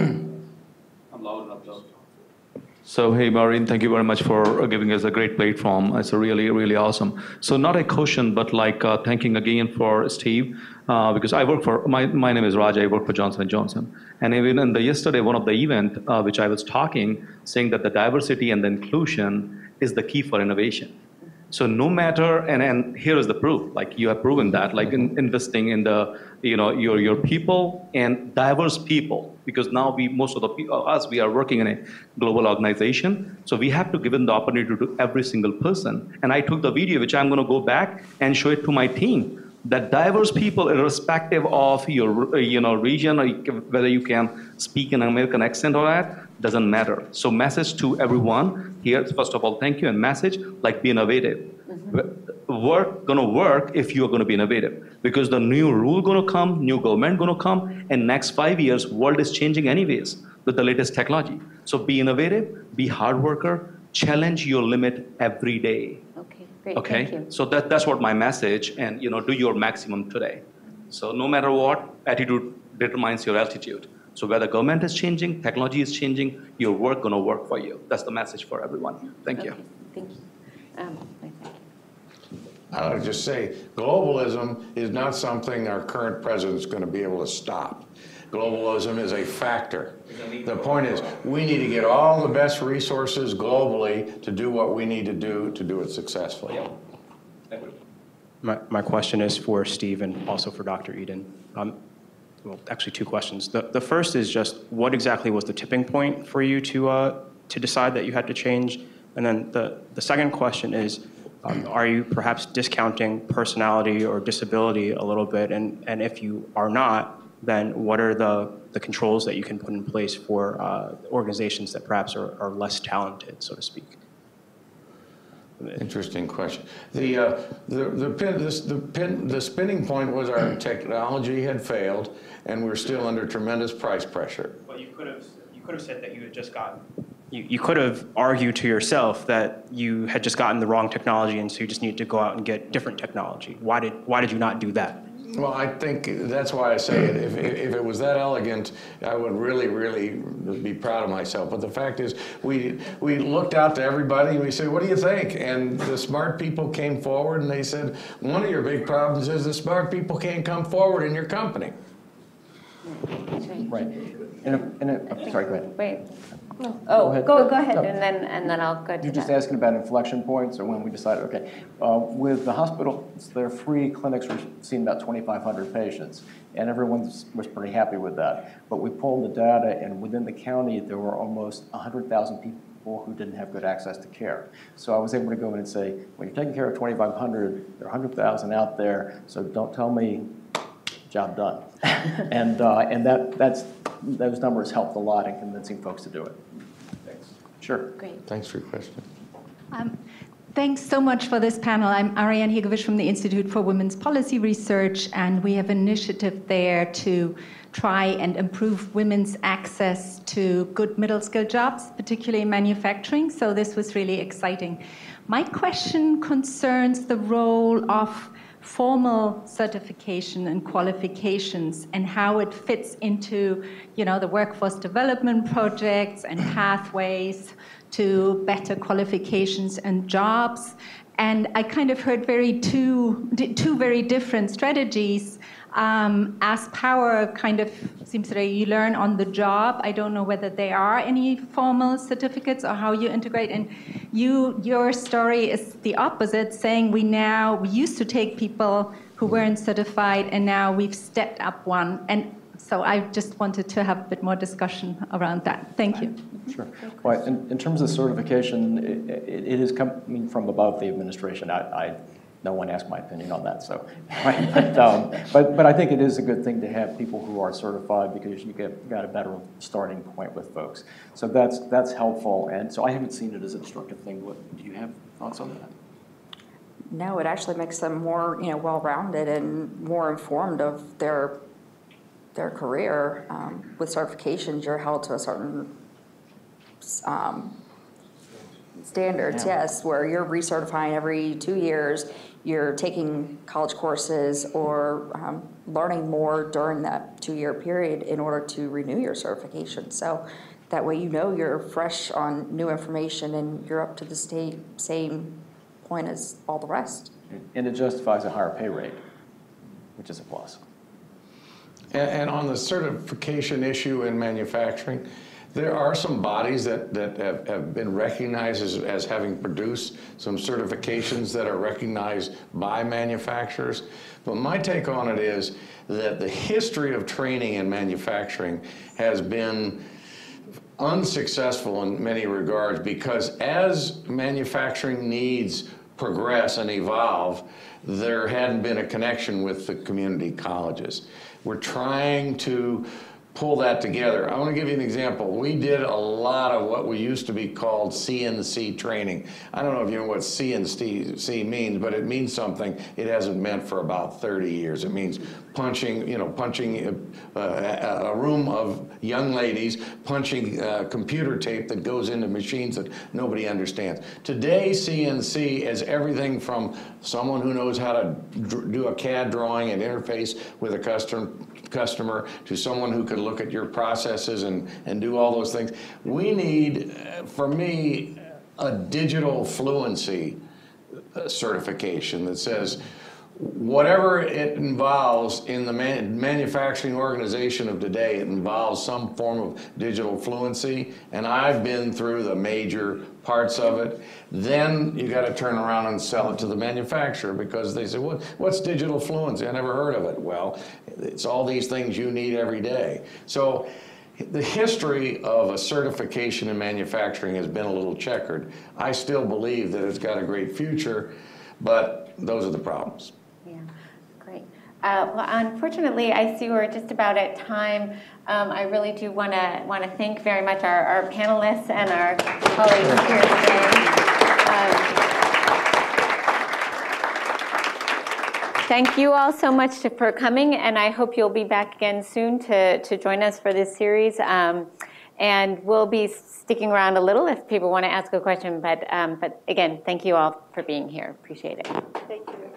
I'm loud enough though. So, hey, Maureen, thank you very much for giving us a great platform. It's really, really awesome. So, not a question, but like uh, thanking again for Steve, uh, because I work for, my, my name is Raj, I work for Johnson & Johnson. And even in the yesterday, one of the event, uh, which I was talking, saying that the diversity and the inclusion is the key for innovation. So no matter, and, and here is the proof, like you have proven that, like in, mm-hmm. investing in the, you know, your, your people and diverse people, because now we, most of the people, uh, us, we are working in a global organization. So we have to give them the opportunity to every single person. And I took the video, which I'm gonna go back and show it to my team that diverse people, irrespective of your uh, you know region or whether you can speak an American accent or that, doesn't matter. So message to everyone here. First of all, thank you, and message like be innovative. Mm-hmm. Work gonna work if you are gonna be innovative because the new rule gonna come, new government gonna come, and next five years world is changing anyways with the latest technology. So be innovative, be hard worker, challenge your limit every day.
Great,
okay?
thank you.
So that, that's what my message, and you know, do your maximum today. So no matter what, attitude determines your altitude. So whether government is changing, technology is changing, your work gonna work for you. That's the message for everyone. Thank you.
Thank you. Um.
I would just say, globalism is not something our current president's going to be able to stop. Globalism is a factor. The point is, we need to get all the best resources globally to do what we need to do to do it successfully.
My, my question is for Steve and also for Dr. Eden. Um, well, actually, two questions. The, the first is just what exactly was the tipping point for you to, uh, to decide that you had to change? And then the, the second question is, um, are you perhaps discounting personality or disability a little bit? And, and if you are not, then what are the, the controls that you can put in place for uh, organizations that perhaps are, are less talented, so to speak?
Interesting question. The, uh, the, the, pin, this, the, pin, the spinning point was our [clears throat] technology had failed and we're still under tremendous price pressure.
Well, you could have, you could have said that you had just gotten. You, you could have argued to yourself that you had just gotten the wrong technology and so you just need to go out and get different technology. Why did, why did you not do that?
Well, I think that's why I say it. If, if it was that elegant, I would really, really be proud of myself. But the fact is, we, we looked out to everybody and we said, what do you think? And the smart people came forward and they said, one of your big problems is the smart people can't come forward in your company.
Right. In a, in a, oh, sorry, go ahead.
Wait.
Go
Oh,
ahead.
go, go ahead,
No.
and then, and then I'll go to
You're just
that.
asking about inflection points or when we decided, okay. Uh, With the hospitals, their free clinics were seeing about 2,500 patients, and everyone was was pretty happy with that. But we pulled the data, and within the county, there were almost 100,000 people who didn't have good access to care. So I was able to go in and say, when you're taking care of 2,500, there are 100,000 out there, so don't tell me, job done. [laughs] And, uh, and that, that's, those numbers helped a lot in convincing folks to do it. Thanks. Sure.
Great.
Thanks for your question.
Um, Thanks so much for this panel. I'm Ariane Hegewisch from the Institute for Women's Policy Research, and we have an initiative there to try and improve women's access to good middle skill jobs, particularly in manufacturing. So this was really exciting. My question concerns the role of formal certification and qualifications and how it fits into you know the workforce development projects and [clears throat] pathways to better qualifications and jobs. And i kind of heard very two two very different strategies um, as power kind of seems that you learn on the job. I don't know whether there are any formal certificates or how you integrate. And you, your story is the opposite, saying we now we used to take people who weren't certified, and now we've stepped up one. And so I just wanted to have a bit more discussion around that. Thank you.
Sure. Well, in, in terms of certification, it, it, it is coming from above the administration. I, I, no one asked my opinion on that, so. [laughs] But, um, but, but I think it is a good thing to have people who are certified because you get, got a better starting point with folks. So that's, that's helpful, and so I haven't seen it as a destructive thing. What, do you have thoughts on that?
No, it actually makes them more, you know, well-rounded and more informed of their their career. Um, with certifications, you're held to a certain um, standards,
Yeah.
yes, where you're recertifying every two years. You're taking college courses or um, learning more during that two-year period in order to renew your certification. So that way you know you're fresh on new information and you're up to the state, same point as all the rest.
And it justifies a higher pay rate, which is a plus.
And, and on the certification issue in manufacturing, There are some bodies that, that have, have been recognized as, as having produced some certifications that are recognized by manufacturers. But my take on it is that the history of training in manufacturing has been unsuccessful in many regards because as manufacturing needs progress and evolve, there hadn't been a connection with the community colleges. We're trying to pull that together. I want to give you an example. We did a lot of what we used to be called CNC training. I don't know if you know what CNC means, but it means something it hasn't meant for about 30 years. It means punching, you know, punching a, uh, a room of young ladies, punching uh, computer tape that goes into machines that nobody understands. Today, CNC is everything from someone who knows how to do a CAD drawing and interface with a customer customer to someone who can look at your processes and, and do all those things. We need, uh, for me, a digital fluency uh, certification that says whatever it involves in the man manufacturing organization of today, it involves some form of digital fluency. And I've been through the major parts of it. Then you got to turn around and sell it to the manufacturer because they say, what, what's digital fluency? I never heard of it. Well, it's all these things you need every day. So the history of a certification in manufacturing has been a little checkered. I still believe that it's got a great future, but those are the problems.
Yeah, great. Uh, well, unfortunately, I see we're just about at time. Um, I really do want to want to thank very much our, our panelists and our colleagues here today. Um, thank you all so much to, for coming, and I hope you'll be back again soon to, to join us for this series. Um, and we'll be sticking around a little if people want to ask a question. But, um, but again, thank you all for being here. Appreciate it.
Thank you.